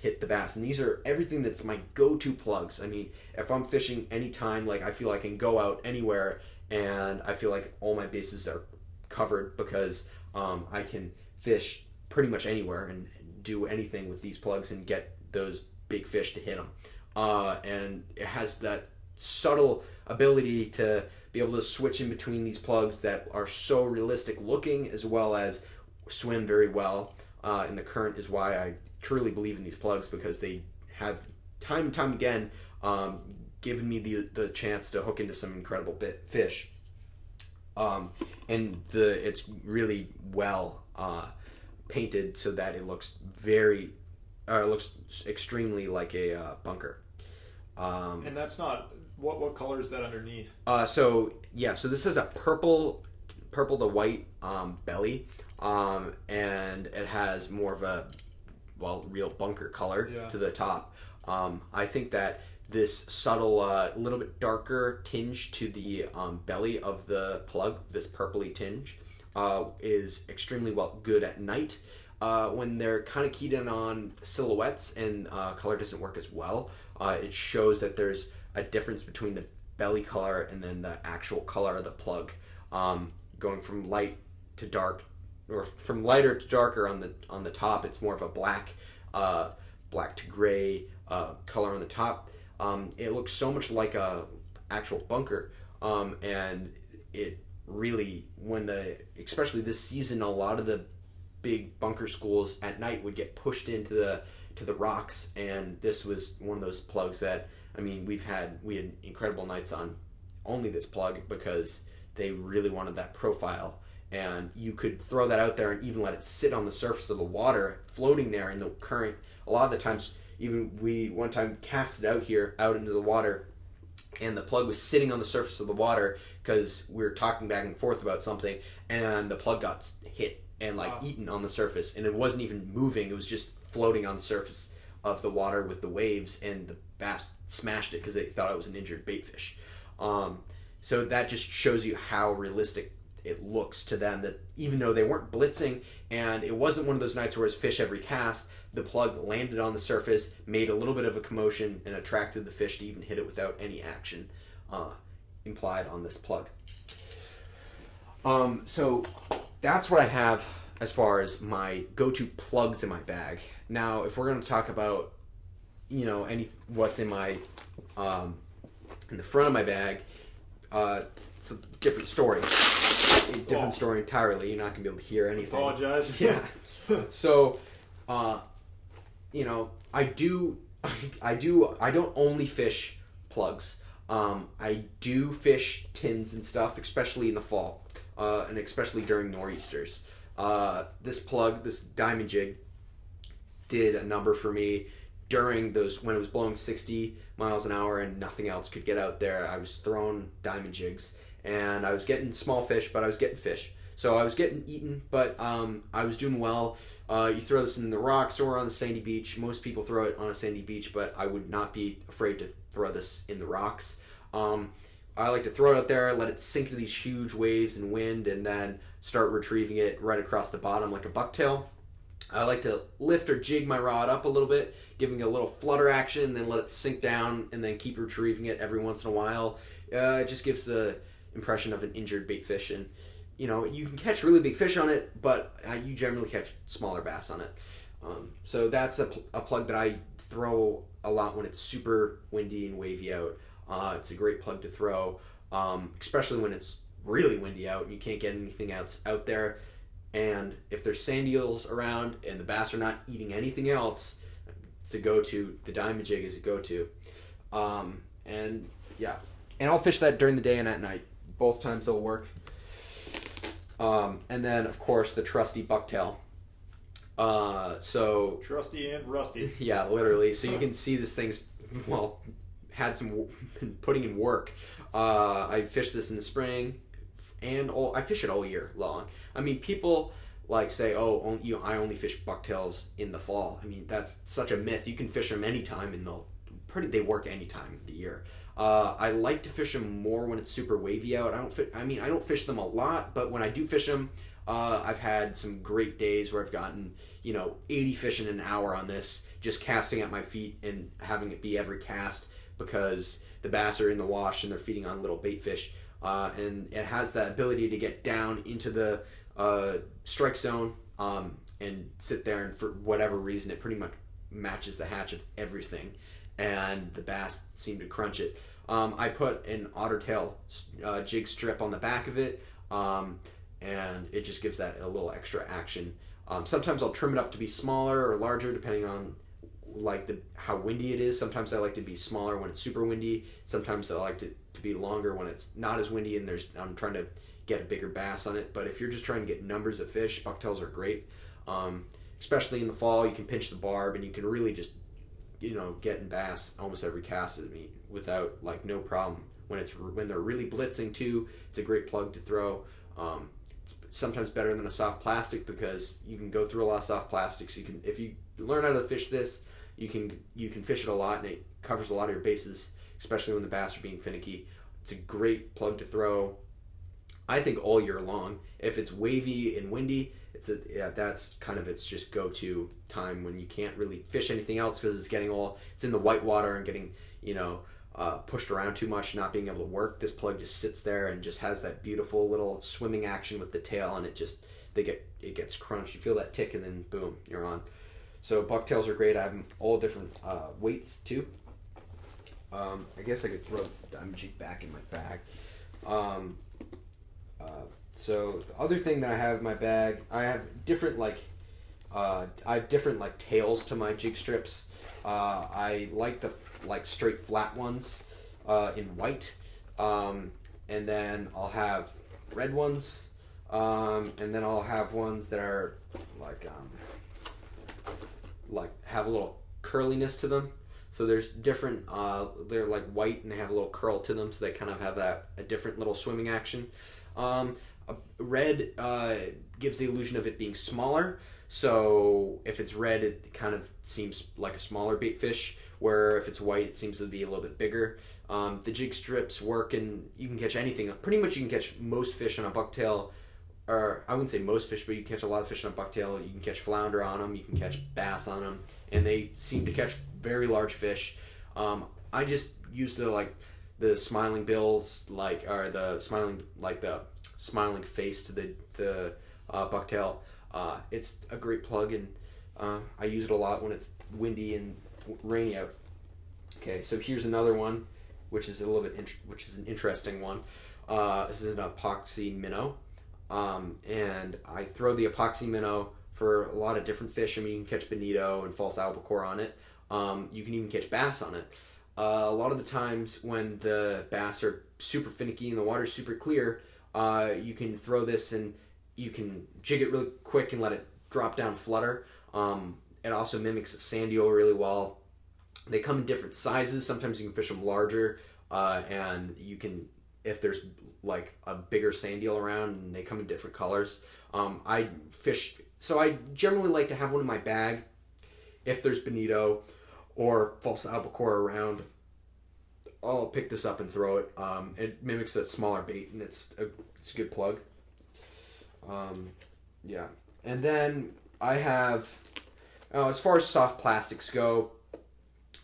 hit the bass. And these are everything that's my go-to plugs. I mean, if I'm fishing anytime, like I feel I can go out anywhere and I feel like all my bases are covered because um, I can fish pretty much anywhere and do anything with these plugs and get those big fish to hit them. Uh, and it has that subtle ability to be able to switch in between these plugs that are so realistic looking as well as swim very well. Uh, and the current is why I truly believe in these plugs because they have time and time again um, given me the the chance to hook into some incredible bit fish. Um, and the it's really well uh, painted so that it looks very, or it looks extremely like a uh, bunker. Um, And that's not what what color is that underneath? uh, so yeah, so this is a purple, purple to white um, belly, um, and it has more of a well, real bunker color Yeah. to the top. Um, I think that this subtle, a uh, little bit darker tinge to the um, belly of the plug, this purpley tinge, uh, is extremely well good at night. Uh, when they're kind of keyed in on silhouettes and uh, color doesn't work as well, uh, it shows that there's a difference between the belly color and then the actual color of the plug, um, going from light to dark, or from lighter to darker on the on the top. It's more of a black, uh, black to gray uh, color on the top. Um, it looks so much like a actual bunker, um, and it really when the especially this season a lot of the big bunker schools at night would get pushed into the to the rocks and this was one of those plugs that I mean we've had we had incredible nights on only this plug because they really wanted that profile. And you could throw that out there and even let it sit on the surface of the water floating there in the current. A lot of the times even we one time cast it out here out into the water and the plug was sitting on the surface of the water because we were talking back and forth about something and the plug got hit and like Wow. eaten on the surface. And it wasn't even moving. It was just floating on the surface of the water with the waves and the bass smashed it because they thought it was an injured baitfish. Um, so that just shows you how realistic it looks to them that even though they weren't blitzing and it wasn't one of those nights where it's fish every cast the plug landed on the surface made a little bit of a commotion and attracted the fish to even hit it without any action uh, implied on this plug. Um, so that's what i have as far as my go-to plugs in my bag. Now if we're going to talk about you know any what's in my um, in the front of my bag uh, it's a different story a different Oh. story entirely you're not to be able to hear anything Apologize. yeah. So, uh, you know, I do, I do, I don't only fish plugs. Um, I do fish tins and stuff, especially in the fall, uh, and especially during nor'easters. Uh, this plug, this diamond jig, did a number for me during those when it was blowing 60 miles an hour and nothing else could get out there. I was throwing diamond jigs and I was getting small fish, but I was getting fish. So I was getting eaten, but um, I was doing well. Uh, you throw this in the rocks or on the sandy beach. Most people throw it on a sandy beach, but I would not be afraid to throw this in the rocks. Um, I like to throw it out there, let it sink into these huge waves and wind, and then start retrieving it right across the bottom like a bucktail. I like to lift or jig my rod up a little bit, giving it a little flutter action, then let it sink down, and then keep retrieving it every once in a while. Uh, it just gives the impression of an injured bait fish, and you know you can catch really big fish on it, but uh, you generally catch smaller bass on it. Um, so that's a, pl- a plug that I throw a lot when it's super windy and wavy out. Uh, it's a great plug to throw, um, especially when it's really windy out and you can't get anything else out there. And if there's sand eels around and the bass are not eating anything else, it's a go-to. The diamond jig is a go-to. Um, and yeah, and I'll fish that during the day and at night. Both times they'll work. Um, and then of course the trusty bucktail. Uh, so Trusty and rusty. yeah, literally. So you can see this thing's well had some been putting in work. Uh, I fished this in the spring, and all, I fish it all year long. I mean, people like say, "Oh, you I only fish bucktails in the fall." I mean, that's such a myth. You can fish them anytime, and they'll pretty they work any time of the year. Uh, I like to fish them more when it's super wavy out. I don't. Fi- I mean, I don't fish them a lot, but when I do fish them, uh, I've had some great days where I've gotten you know 80 fish in an hour on this, just casting at my feet and having it be every cast because the bass are in the wash and they're feeding on little bait fish. Uh, and it has that ability to get down into the uh, strike zone um, and sit there and for whatever reason it pretty much matches the hatch of everything and the bass seem to crunch it um, i put an otter tail uh, jig strip on the back of it um, and it just gives that a little extra action um, sometimes i'll trim it up to be smaller or larger depending on like the how windy it is. Sometimes I like to be smaller when it's super windy. Sometimes I like to, to be longer when it's not as windy and there's I'm trying to get a bigger bass on it. But if you're just trying to get numbers of fish, bucktails are great. Um, especially in the fall, you can pinch the barb and you can really just you know getting bass almost every cast of meat without like no problem. When it's when they're really blitzing too, it's a great plug to throw. Um, it's sometimes better than a soft plastic because you can go through a lot of soft plastics. You can if you learn how to fish this, you can you can fish it a lot and it covers a lot of your bases, especially when the bass are being finicky. It's a great plug to throw. I think all year long. If it's wavy and windy, it's a yeah that's kind of its just go to time when you can't really fish anything else because it's getting all it's in the white water and getting you know uh, pushed around too much, not being able to work. This plug just sits there and just has that beautiful little swimming action with the tail, and it just they get it gets crunched. You feel that tick, and then boom, you're on. So bucktails are great. I have all different uh, weights too. Um, I guess I could throw diamond jig back in my bag. Um, uh, so the other thing that I have in my bag, I have different like uh, I have different like tails to my jig strips. Uh, I like the like straight flat ones uh, in white, um, and then I'll have red ones, um, and then I'll have ones that are like um, like have a little curliness to them. So there's different. Uh, they're like white and they have a little curl to them, so they kind of have that a different little swimming action. Um, red uh, gives the illusion of it being smaller. So if it's red, it kind of seems like a smaller bait fish. Where if it's white, it seems to be a little bit bigger. Um, the jig strips work, and you can catch anything. Pretty much, you can catch most fish on a bucktail or I wouldn't say most fish, but you can catch a lot of fish on a bucktail. You can catch flounder on them. You can catch bass on them, and they seem to catch very large fish. Um, I just use the like the smiling bills, like or the smiling like the smiling face to the the uh, bucktail. Uh, it's a great plug, and uh, I use it a lot when it's windy and rainy out. Okay, so here's another one, which is a little bit int- which is an interesting one. Uh, this is an epoxy minnow, um, and I throw the epoxy minnow for a lot of different fish. I mean, you can catch bonito and false albacore on it. Um, you can even catch bass on it. Uh, a lot of the times when the bass are super finicky and the water's super clear, uh, you can throw this and you can jig it really quick and let it drop down flutter. Um, it also mimics sand eel really well. They come in different sizes. Sometimes you can fish them larger, uh, and you can if there's like a bigger sand eel around, and they come in different colors. Um, I fish, so I generally like to have one in my bag if there's bonito or false albacore around. I'll pick this up and throw it. Um, it mimics a smaller bait, and it's a it's a good plug. Um, yeah, and then I have uh, as far as soft plastics go.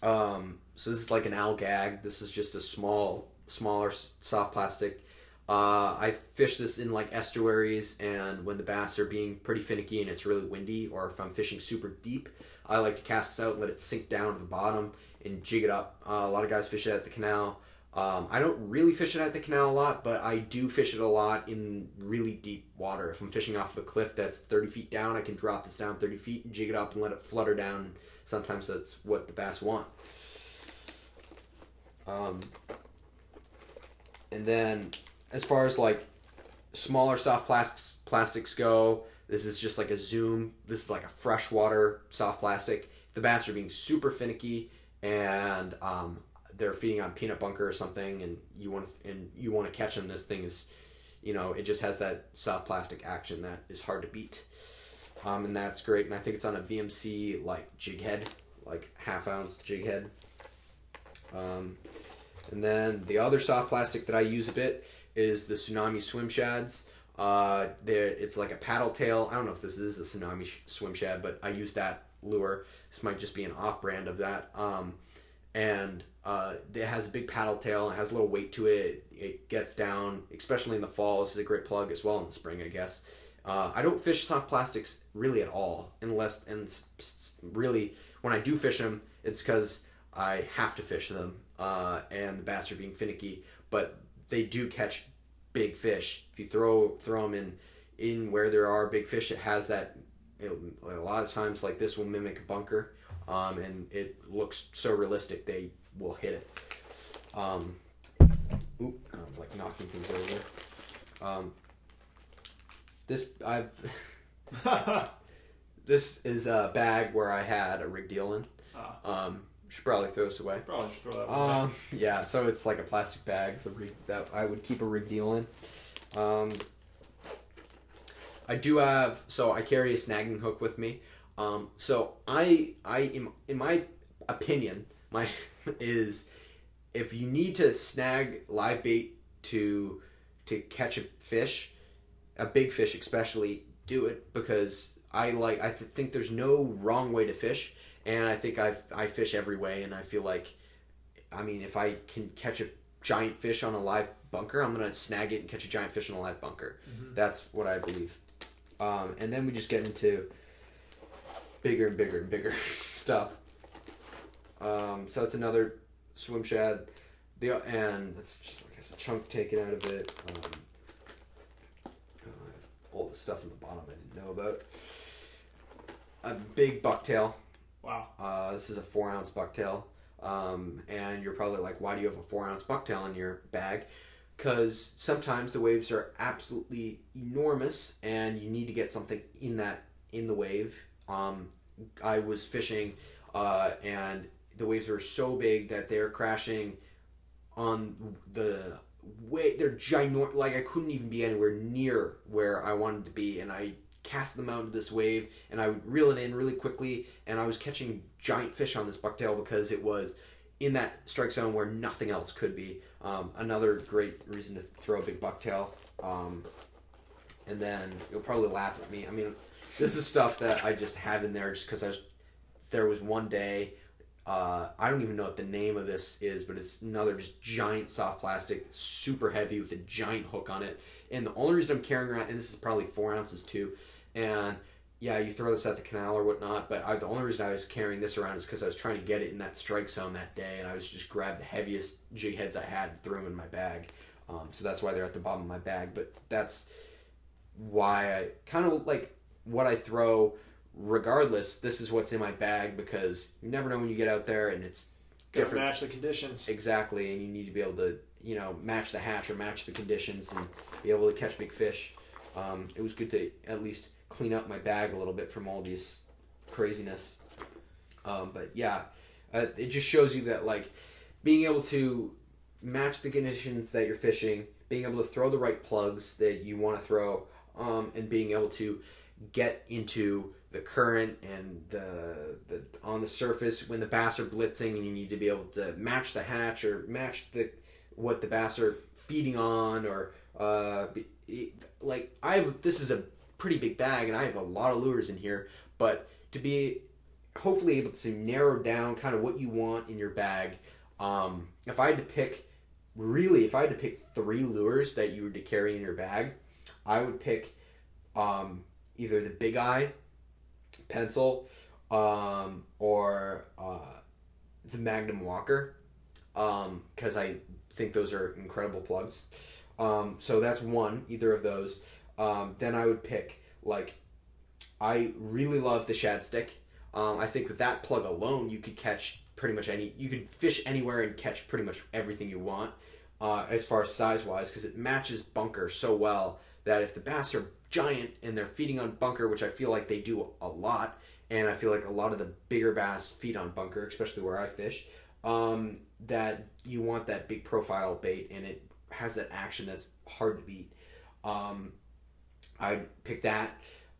Um, so this is like an Al Gag. This is just a small, smaller soft plastic. Uh, I fish this in like estuaries, and when the bass are being pretty finicky and it's really windy, or if I'm fishing super deep, I like to cast this out let it sink down to the bottom and jig it up. Uh, a lot of guys fish it at the canal. Um, I don't really fish it at the canal a lot, but I do fish it a lot in really deep water. If I'm fishing off of a cliff that's 30 feet down, I can drop this down 30 feet and jig it up and let it flutter down. Sometimes that's what the bass want. Um, and then as far as like smaller soft plastics plastics go, this is just like a zoom. This is like a freshwater soft plastic. The bats are being super finicky and um, they're feeding on peanut bunker or something, and you want and you want to catch them. This thing is, you know, it just has that soft plastic action that is hard to beat, um, and that's great. And I think it's on a VMC like jig head, like half ounce jig head. Um, and then the other soft plastic that I use a bit is the Tsunami Swim Shads. Uh, there, it's like a paddle tail. I don't know if this is a Tsunami Swim Shad, but I use that lure. This might just be an off brand of that. Um, and uh, it has a big paddle tail. It has a little weight to it. It gets down, especially in the fall. This is a great plug as well in the spring, I guess. Uh, I don't fish soft plastics really at all, unless and really when I do fish them, it's because I have to fish them, uh, and the bass are being finicky. But they do catch big fish. If you throw throw them in in where there are big fish, it has that. It, a lot of times, like this, will mimic a bunker um, and it looks so realistic they will hit it. Um, oop, I'm like knocking things over. Um, this I've this is a bag where I had a rigged eel in. Ah. Um, should probably throw this away. Probably should throw that away. Um, yeah, so it's like a plastic bag rig, that I would keep a rigged eel in. Um, I do have so I carry a snagging hook with me. Um, so I I in, in my opinion my is if you need to snag live bait to to catch a fish, a big fish especially, do it because I like I th- think there's no wrong way to fish, and I think I I fish every way, and I feel like, I mean, if I can catch a giant fish on a live bunker, I'm gonna snag it and catch a giant fish on a live bunker. That's what I believe. Um, and then we just get into bigger and bigger and bigger stuff. Um, so that's another swim shad. The and that's just like a chunk taken out of it. Um, all the stuff in the bottom I didn't know about. A big bucktail. Wow. Uh, this is a four ounce bucktail. Um, and you're probably like, why do you have a four ounce bucktail in your bag? Because sometimes the waves are absolutely enormous, and you need to get something in that in the wave. Um, I was fishing, uh, and the waves were so big that they're crashing on the way. They're ginormous. Like I couldn't even be anywhere near where I wanted to be, and I cast them out into this wave, and I would reel it in really quickly, and I was catching giant fish on this bucktail because it was in that strike zone where nothing else could be. Um, another great reason to throw a big bucktail. Um, and then you'll probably laugh at me. I mean, this is stuff that I just have in there just because. There was one day. Uh, I don't even know what the name of this is, but it's another just giant soft plastic, super heavy with a giant hook on it. And the only reason I'm carrying around, and this is probably four ounces too, and yeah, you throw this at the canal or whatnot. But I, the only reason I was carrying this around is because I was trying to get it in that strike zone that day, and I was just grabbed the heaviest jig heads I had, and threw them in my bag. Um, so that's why they're at the bottom of my bag. But that's why I kind of like what I throw. Regardless, this is what's in my bag because you never know when you get out there and it's Gotta different. match the conditions. Exactly, and you need to be able to, you know, match the hatch or match the conditions and be able to catch big fish. Um, it was good to at least clean up my bag a little bit from all this craziness. Um, but yeah, uh, it just shows you that like being able to match the conditions that you're fishing, being able to throw the right plugs that you want to throw, um, and being able to get into the current and the, the on the surface when the bass are blitzing and you need to be able to match the hatch or match the what the bass are feeding on or uh, be, like I have this is a pretty big bag and I have a lot of lures in here but to be hopefully able to narrow down kind of what you want in your bag um, if I had to pick really if I had to pick three lures that you were to carry in your bag I would pick um, either the big eye pencil um, or uh, the Magnum Walker because I think those are incredible plugs. Um, so that's one, either of those. Um, then I would pick like I really love the shad stick. Um, I think with that plug alone, you could catch pretty much any. You could fish anywhere and catch pretty much everything you want, uh, as far as size wise, because it matches bunker so well that if the bass are giant and they're feeding on bunker, which I feel like they do a lot, and I feel like a lot of the bigger bass feed on bunker, especially where I fish. Um, that you want that big profile bait, and it has that action that's hard to beat. Um, I'd pick that,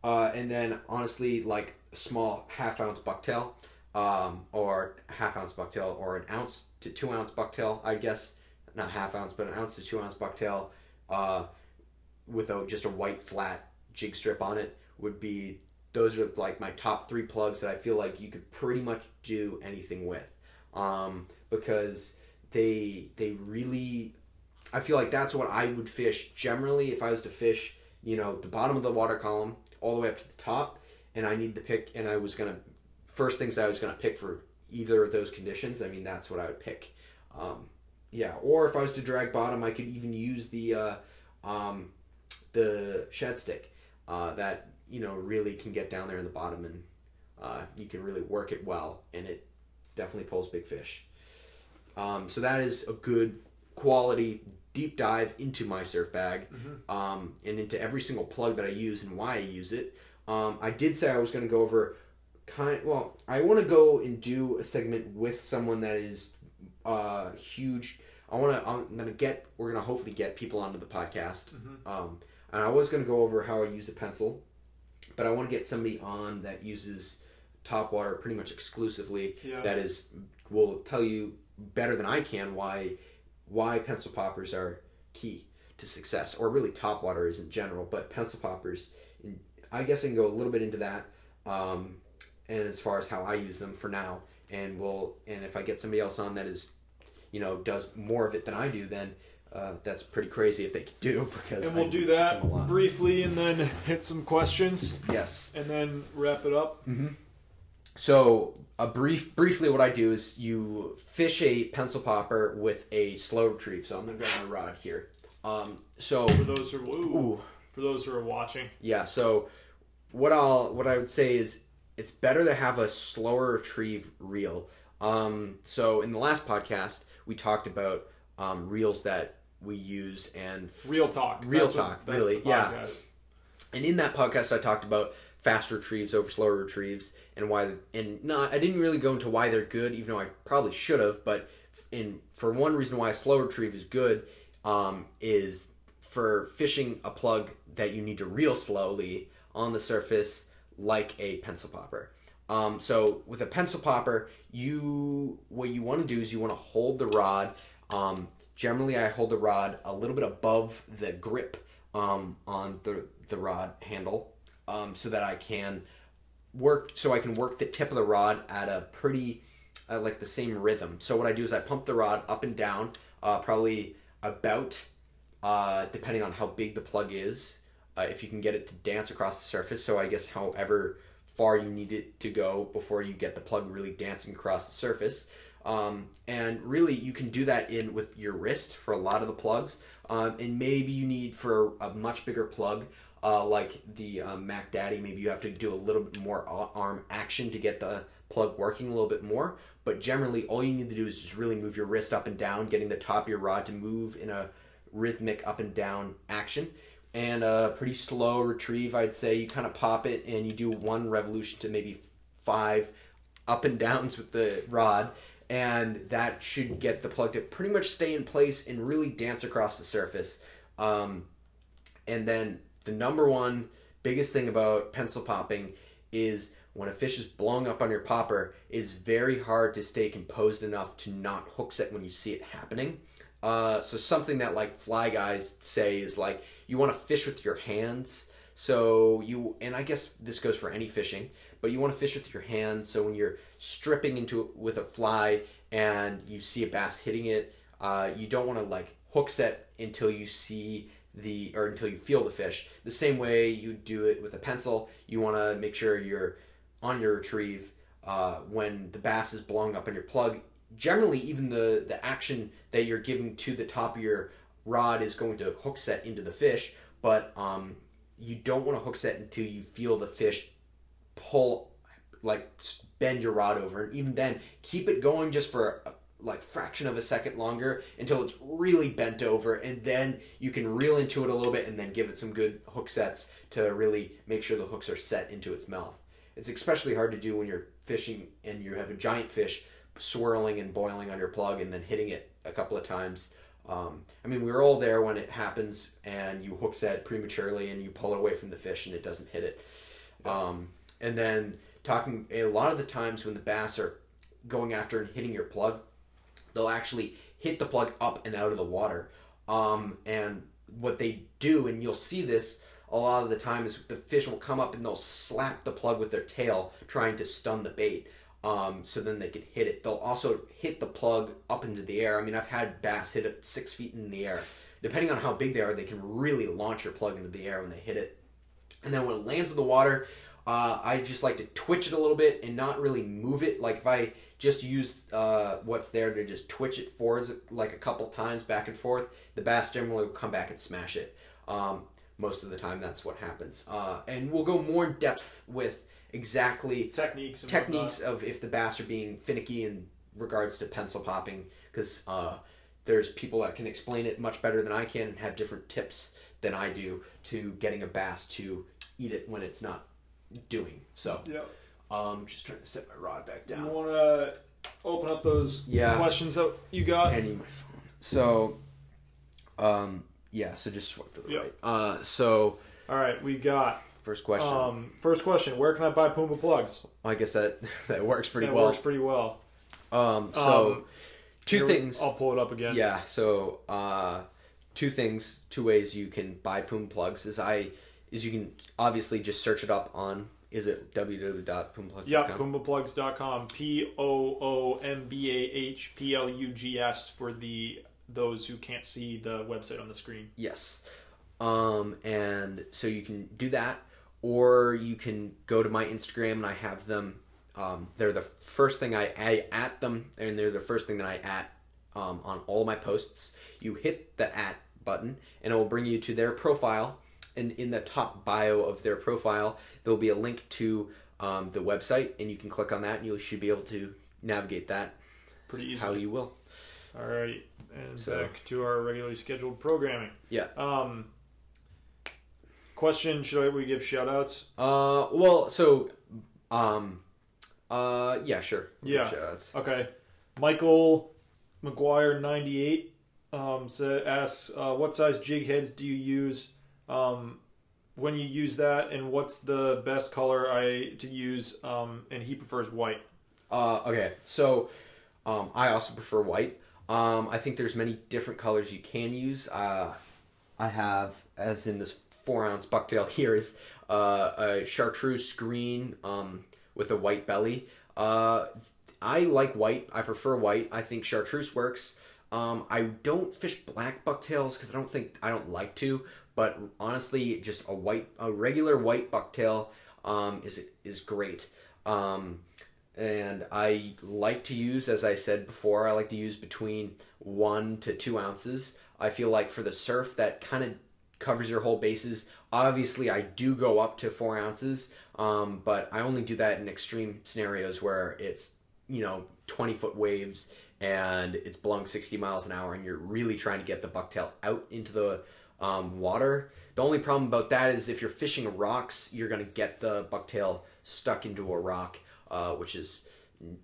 uh, and then honestly, like small half ounce bucktail, um, or half ounce bucktail, or an ounce to two ounce bucktail. I guess not half ounce, but an ounce to two ounce bucktail. Uh, with a just a white flat jig strip on it would be those are like my top three plugs that I feel like you could pretty much do anything with um, because they they really I feel like that's what I would fish generally if I was to fish you know the bottom of the water column all the way up to the top and I need to pick and I was gonna first things I was gonna pick for either of those conditions I mean that's what I would pick um, yeah or if I was to drag bottom I could even use the uh, um, the shad stick uh, that you know really can get down there in the bottom and uh, you can really work it well, and it definitely pulls big fish. Um, so that is a good quality deep dive into my surf bag um, and into every single plug that I use and why I use it. Um, I did say I was going to go over kind. Of, Well, I want to go and do a segment with someone that is uh, huge. I want to. I'm going to get. We're going to hopefully get people onto the podcast. Um, and I was going to go over how I use a pencil, but I want to get somebody on that uses top water pretty much exclusively. Yeah. That is will tell you better than I can why why pencil poppers are key to success, or really top water is in general, but pencil poppers. I guess I can go a little bit into that, um, and as far as how I use them for now, and we'll and if I get somebody else on that is, you know, does more of it than I do, then. Uh, that's pretty crazy if they could do because And we'll I do that them a lot. briefly and then hit some questions Yes. and then wrap it up. So a brief, briefly, what I do is you fish a pencil popper with a slow retrieve. So I'm gonna grab a rod here. Um, so For those who ooh, ooh, for those who are watching. yeah. So what I'll what I would say is it's better to have a slower retrieve reel. Um, so in the last podcast we talked about um, reels that we use and Real talk. Real That's what- talk, that's really, yeah. And in that podcast, I talked about fast retrieves over slower retrieves and why. And not, I didn't really go into why they're good, even though I probably should have. But in for one reason why a slow retrieve is good um, is for fishing a plug that you need to reel slowly on the surface, like a pencil popper. Um, so with a pencil popper, you what you want to do is you want to hold the rod. Um, generally, I hold the rod a little bit above the grip um, on the the rod handle, um, so that I can work. So I can work the tip of the rod at a pretty uh, like the same rhythm. So what I do is I pump the rod up and down, uh, probably about uh, depending on how big the plug is. Uh, if you can get it to dance across the surface, so I guess however far you need it to go before you get the plug really dancing across the surface. Um, and really, you can do that in with your wrist for a lot of the plugs. Um, and maybe you need for a much bigger plug, uh, like the um, Mac Daddy, maybe you have to do a little bit more arm action to get the plug working a little bit more. But generally, all you need to do is just really move your wrist up and down, getting the top of your rod to move in a rhythmic up and down action. And a pretty slow retrieve, I'd say. You kind of pop it and you do one revolution to maybe five up and downs with the rod. And that should get the plug to pretty much stay in place and really dance across the surface. Um, and then the number one biggest thing about pencil popping is when a fish is blowing up on your popper, it is very hard to stay composed enough to not hook set when you see it happening. Uh, so something that like fly guys say is like you want to fish with your hands. So you and I guess this goes for any fishing, but you want to fish with your hands. So when you're stripping into it with a fly and you see a bass hitting it, uh, you don't want to like hook set until you see the or until you feel the fish. The same way you do it with a pencil, you want to make sure you're on your retrieve uh, when the bass is blowing up on your plug. Generally, even the the action that you're giving to the top of your rod is going to hook set into the fish, but um, you don't want to hook set until you feel the fish pull like bend your rod over and even then keep it going just for like fraction of a second longer until it's really bent over and then you can reel into it a little bit and then give it some good hook sets to really make sure the hooks are set into its mouth it's especially hard to do when you're fishing and you have a giant fish swirling and boiling on your plug and then hitting it a couple of times um, I mean, we are all there when it happens, and you hook set prematurely, and you pull it away from the fish, and it doesn't hit it. Um, and then talking a lot of the times when the bass are going after and hitting your plug, they'll actually hit the plug up and out of the water. Um, and what they do, and you'll see this a lot of the time, is the fish will come up and they'll slap the plug with their tail, trying to stun the bait. Um, so then they can hit it. They'll also hit the plug up into the air. I mean, I've had bass hit it six feet in the air. Depending on how big they are, they can really launch your plug into the air when they hit it. And then when it lands in the water, uh, I just like to twitch it a little bit and not really move it. Like if I just use uh, what's there to just twitch it forwards like a couple times back and forth, the bass generally will come back and smash it. Um, most of the time that's what happens. Uh, and we'll go more in depth with exactly Techniques. Techniques of if the bass are being finicky in regards to pencil popping because uh, there's people that can explain it much better than I can and have different tips than I do to getting a bass to eat it when it's not doing. So, Yep. Um, just trying to set my rod back down. You want to open up those Yeah. questions that you got? Handing my phone. So, um, yeah. So just swipe to the Yeah. right. Uh, so All right, we got first question. um, first question. Where can I buy Poombah plugs? I guess that that works pretty that well. works pretty well. Um, so Um, two things. I'll pull it up again. Yeah. So uh, two things, two ways you can buy Poombah plugs is I is you can obviously just search it up on is it www.poombahplugs.com. Yep, PoombahPlugs.com. P O O M B A H P L U G S for the those who can't see the website on the screen. Yes. Um, and so you can do that, or you can go to my Instagram and I have them. Um, they're the first thing I, I at them, and they're the first thing that I at um, on all my posts. You hit the at button, and it will bring you to their profile. And in the top bio of their profile, there'll be a link to um, the website, and you can click on that, and you should be able to navigate that Pretty easily. how you will. All right, and So- back to our regularly scheduled programming. Yeah. Um, question: Should I we give shout outs? Uh, well, so, um, uh, yeah, sure. Yeah. Shoutouts. Okay, Michael McGuire ninety eight um, sa asks, uh, "What size jig heads do you use um, when you use that, and what's the best color I to use?" Um, and he prefers white. Uh, okay, so, um, I also prefer white. Um, I think there's many different colors you can use. Uh, I have, as in this four ounce bucktail here, is uh, a chartreuse green um, with a white belly. Uh, I like white. I prefer white. I think chartreuse works. Um, I don't fish black bucktails because I don't think I don't like to. But honestly, just a white, a regular white bucktail um, is is great. Um, and I like to use, as I said before, I like to use between one to two ounces. I feel like for the surf, that kind of covers your whole bases. Obviously, I do go up to four ounces, um, but I only do that in extreme scenarios where it's you know 20 foot waves and it's blowing 60 miles an hour, and you're really trying to get the bucktail out into the um, water. The only problem about that is if you're fishing rocks, you're gonna get the bucktail stuck into a rock uh, which is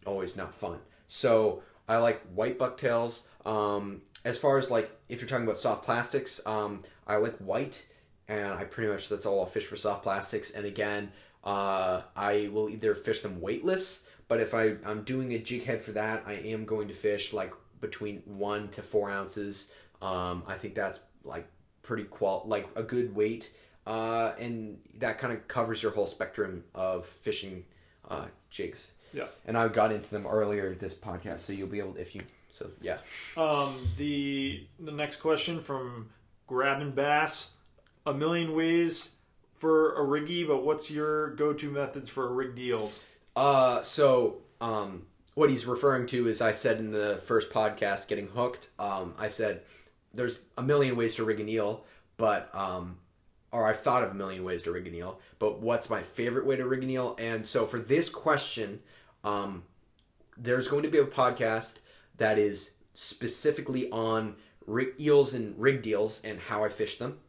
always not fun. So I like white bucktails. Um, as far as like if you're talking about soft plastics, um, I like white, and I pretty much that's all I'll fish for soft plastics. And again, uh, I will either fish them weightless, but if I I'm doing a jig head for that, I am going to fish like between one to four ounces. Um, I think that's like pretty qual like a good weight. Uh, and that kind of covers your whole spectrum of fishing uh, jigs. Yeah. And I got into them earlier this podcast, so you'll be able to, if you so yeah. Um, the the next question from Grabbing Bass: A million ways for a riggy, but what's your go-to methods for rigged eels? Uh, so um, what he's referring to is I said in the first podcast, getting hooked. Um, I said there's a million ways to rig an eel, but um, or I've thought of a million ways to rig an eel, but what's my favorite way to rig an eel? And so for this question, um, there's going to be a podcast that is specifically on rig, eels and rigged eels and how I fish them.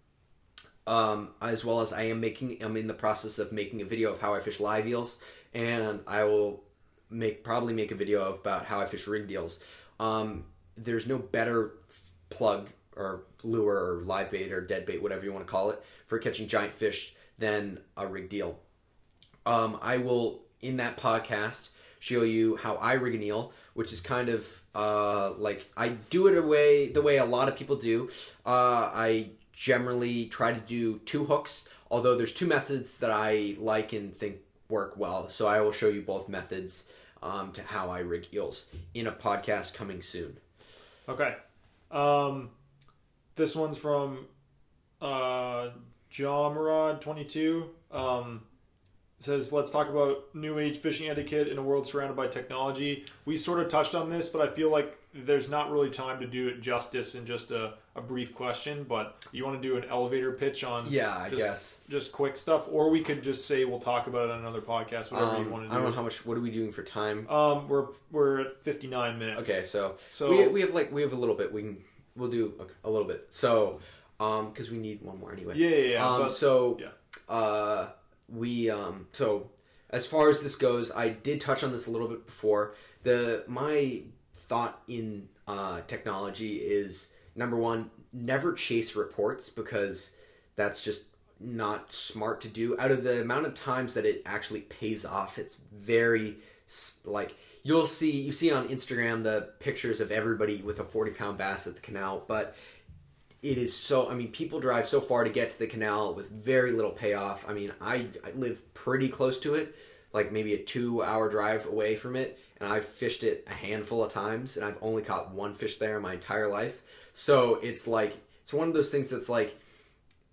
Um, as well as I am making, I'm in the process of making a video of how I fish live eels, and I will make probably make a video about how I fish rigged eels. Um, there's no better plug or lure or live bait or dead bait, whatever you want to call it, for catching giant fish than a rigged eel. Um, I will in that podcast show you how I rig an eel, which is kind of uh, like I do it away the way a lot of people do. Uh, I generally try to do two hooks, although there's two methods that I like and think work well. So I will show you both methods um, to how I rig eels in a podcast coming soon. Okay. Um, this one's from uh, Jamarad twenty two. Um, says, "Let's talk about new age fishing etiquette in a world surrounded by technology." We sort of touched on this, but I feel like there's not really time to do it justice in just a, a brief question. But you want to do an elevator pitch on Yeah, I just, guess. just quick stuff, or we could just say we'll talk about it on another podcast, whatever you Um, want I to don't don't know how much. What are we doing for time? um, we're we're at 59 minutes. Okay, so So we, we have like we have a little bit. We can we'll do a, a little bit. So um, because we need one more anyway. yeah, yeah, yeah. um, but- so yeah. uh, we um, so as far as this goes, I did touch on this a little bit before. The my thought in uh, technology is number one, never chase reports because that's just not smart to do. Out of the amount of times that it actually pays off, it's very like you'll see you see on Instagram the pictures of everybody with a forty pound bass at the canal, but it is so i mean people drive so far to get to the canal with very little payoff i mean i, I live pretty close to it like maybe a two hour drive away from it and i've fished it a handful of times and i've only caught one fish there in my entire life so it's like it's one of those things that's like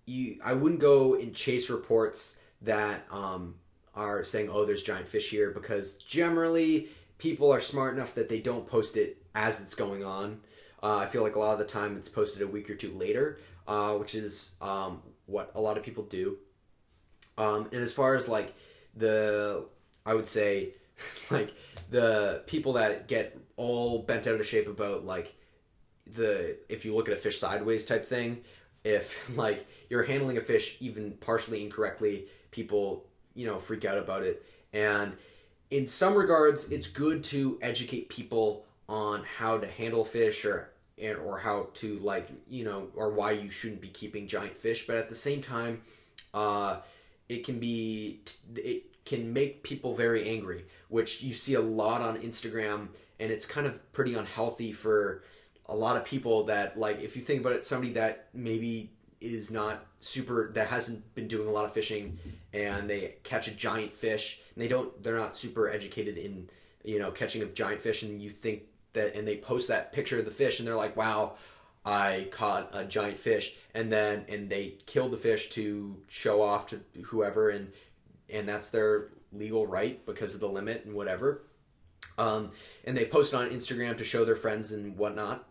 you i wouldn't go and chase reports that um, are saying oh there's giant fish here because generally people are smart enough that they don't post it as it's going on uh, I feel like a lot of the time it's posted a week or two later, uh, which is um, what a lot of people do. Um, and as far as like the, I would say, like the people that get all bent out of shape about like the if you look at a fish sideways type thing, if like you're handling a fish even partially incorrectly, people you know freak out about it. And in some regards, it's good to educate people on how to handle fish or and or how to like you know or why you shouldn't be keeping giant fish but at the same time uh it can be it can make people very angry which you see a lot on instagram and it's kind of pretty unhealthy for a lot of people that like if you think about it somebody that maybe is not super that hasn't been doing a lot of fishing and they catch a giant fish and they don't they're not super educated in you know catching a giant fish and you think that and they post that picture of the fish and they're like wow i caught a giant fish and then and they killed the fish to show off to whoever and and that's their legal right because of the limit and whatever um, and they post it on instagram to show their friends and whatnot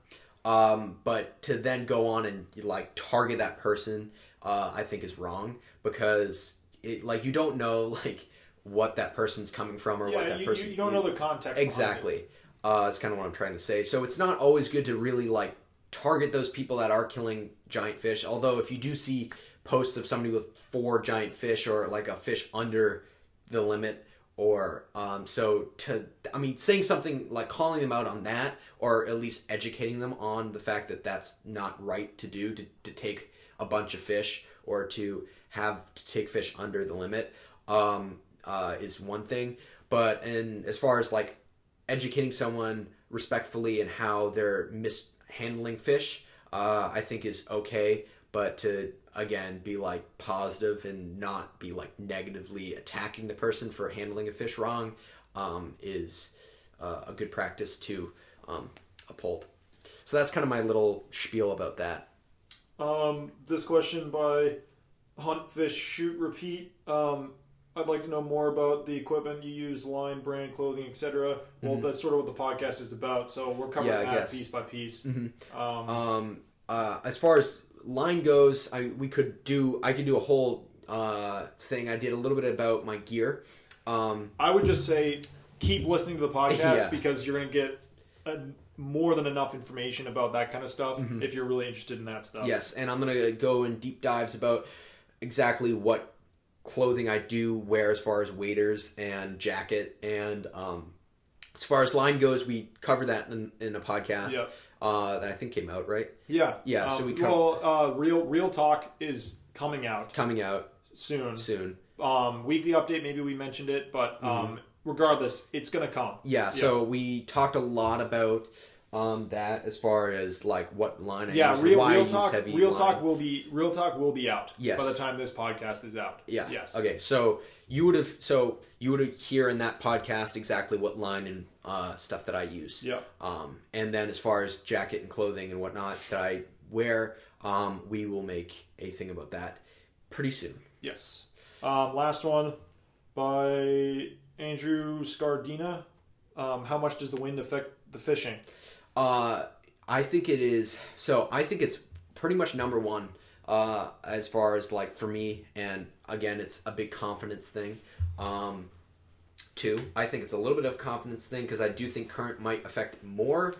um, but to then go on and like target that person uh, i think is wrong because it like you don't know like what that person's coming from or what that you, person you don't know the context. behind it. exactly uh, that's kind of what i'm trying to say so it's not always good to really like target those people that are killing giant fish although if you do see posts of somebody with four giant fish or like a fish under the limit or um, so to i mean saying something like calling them out on that or at least educating them on the fact that that's not right to do to, to take a bunch of fish or to have to take fish under the limit um, uh, is one thing. But and as far as like educating someone respectfully and how they're mishandling fish uh, i think is okay. But to again be like positive and not be like negatively attacking the person for handling a fish wrong um, is uh, a good practice to um, uphold so that's kind of my little spiel about that Um, this question by Hunt Fish Shoot Repeat. Um, I'd like to know more about the equipment you use, line, brand, clothing, etc. Well, that's sort of what the podcast is about. So we're covering Mm-hmm. Yeah, that guess. piece by piece. Mhm. Um, Um, uh, as far as line goes, I we could do I could do a whole uh, thing. I did a little bit about my gear. Um, I would just say keep listening to the podcast Yeah. because you're going to get uh more than enough information about that kind of stuff Mm-hmm. if you're really interested in that stuff. yes, and I'm gonna go in deep dives about exactly what clothing I do wear as far as waders and jacket and um, as far as line goes, we cover that in, in a podcast Yeah. Uh, that I think came out right Yeah. Yeah, so Um, we co- well, uh, real real talk is coming out coming out soon. soon. Um, weekly update. Maybe we mentioned it, but Mm-hmm. um, regardless, it's gonna come. Yeah, so we talked a lot about um, that as far as like what line I Yeah, use real, why I real use talk. heavy Real line. talk will be real talk will be out. Yes. By the time this podcast is out. Yeah. Yes. Okay. So you would have so you would hear in that podcast exactly what line and uh, stuff that I use. Yeah. Um, and then as far as jacket and clothing and whatnot that I wear, um, we will make a thing about that pretty soon. Yes. Um, last one by Andrew Scardina. Um, how much does the wind affect the fishing? Uh, I think it is. So I think it's pretty much number one uh, as far as like for me. And again, it's a big confidence thing. Um, two, I think it's a little bit of confidence thing because I do think current might affect more.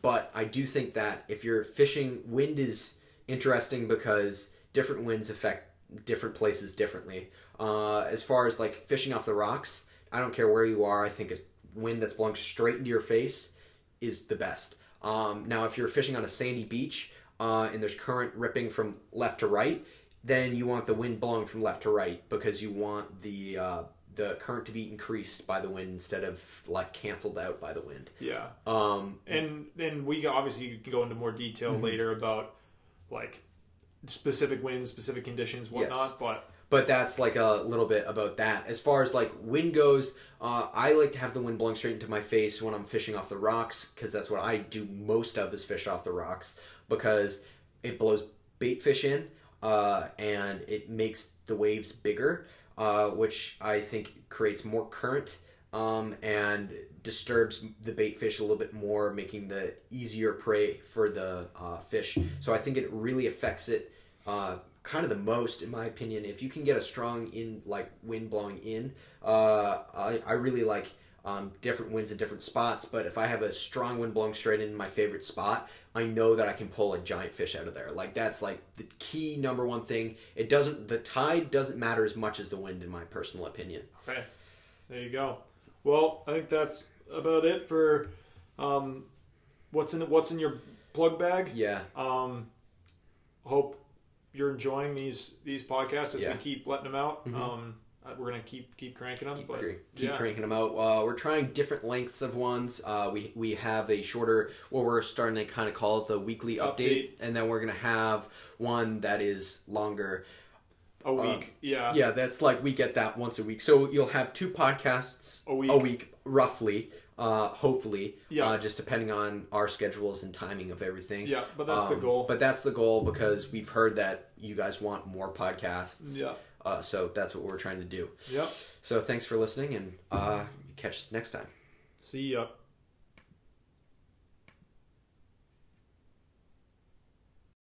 But I do think that if you're fishing, wind is interesting because different winds affect different places differently. Uh, as far as like fishing off the rocks, I don't care where you are. I think a wind that's blowing straight into your face is the best. Um, now, if you're fishing on a sandy beach uh, and there's current ripping from left to right, then you want the wind blowing from left to right because you want the uh, the current to be increased by the wind instead of like canceled out by the wind. Yeah, Um, and and we obviously can go into more detail Mm-hmm. later about like specific winds, specific conditions, whatnot. Yes. But but that's like a little bit about that. As far as like wind goes, uh, I like to have the wind blowing straight into my face when I'm fishing off the rocks because that's what I do most of is fish off the rocks because it blows bait fish in uh, and it makes the waves bigger, uh, which I think creates more current um, and disturbs the bait fish a little bit more, making the easier prey for the uh, fish. So I think it really affects it uh, kind of the most, in my opinion. If you can get a strong in like wind blowing in, uh, I, I really like um, different winds at different spots. But if I have a strong wind blowing straight in my favorite spot, I know that I can pull a giant fish out of there. Like that's like the key number one thing. It doesn't the tide doesn't matter as much as the wind, in my personal opinion. okay, there you go. Well, I think that's about it for um, what's in what's in your plug bag. Yeah, Um, hope you're enjoying these these podcasts as Yeah. we keep letting them out. Mhm. Um, uh, we're gonna keep keep cranking them. keep, but crank- keep yeah. cranking them out. Uh, we're trying different lengths of ones. Uh, we we have a shorter, what we're starting to kind of call it the weekly update, Update. and then we're gonna have one that is longer. a week. yeah. Um, Yeah, that's like we get that once a week. So you'll have two podcasts A week. a week roughly. Uh, hopefully, Yeah. uh, just depending on our schedules and timing of everything. Yeah, but that's the Um, goal. But that's the goal because we've heard that you guys want more podcasts. Yeah. Uh, so that's what we're trying to do. Yep. So thanks for listening, and uh, catch us next time. See ya.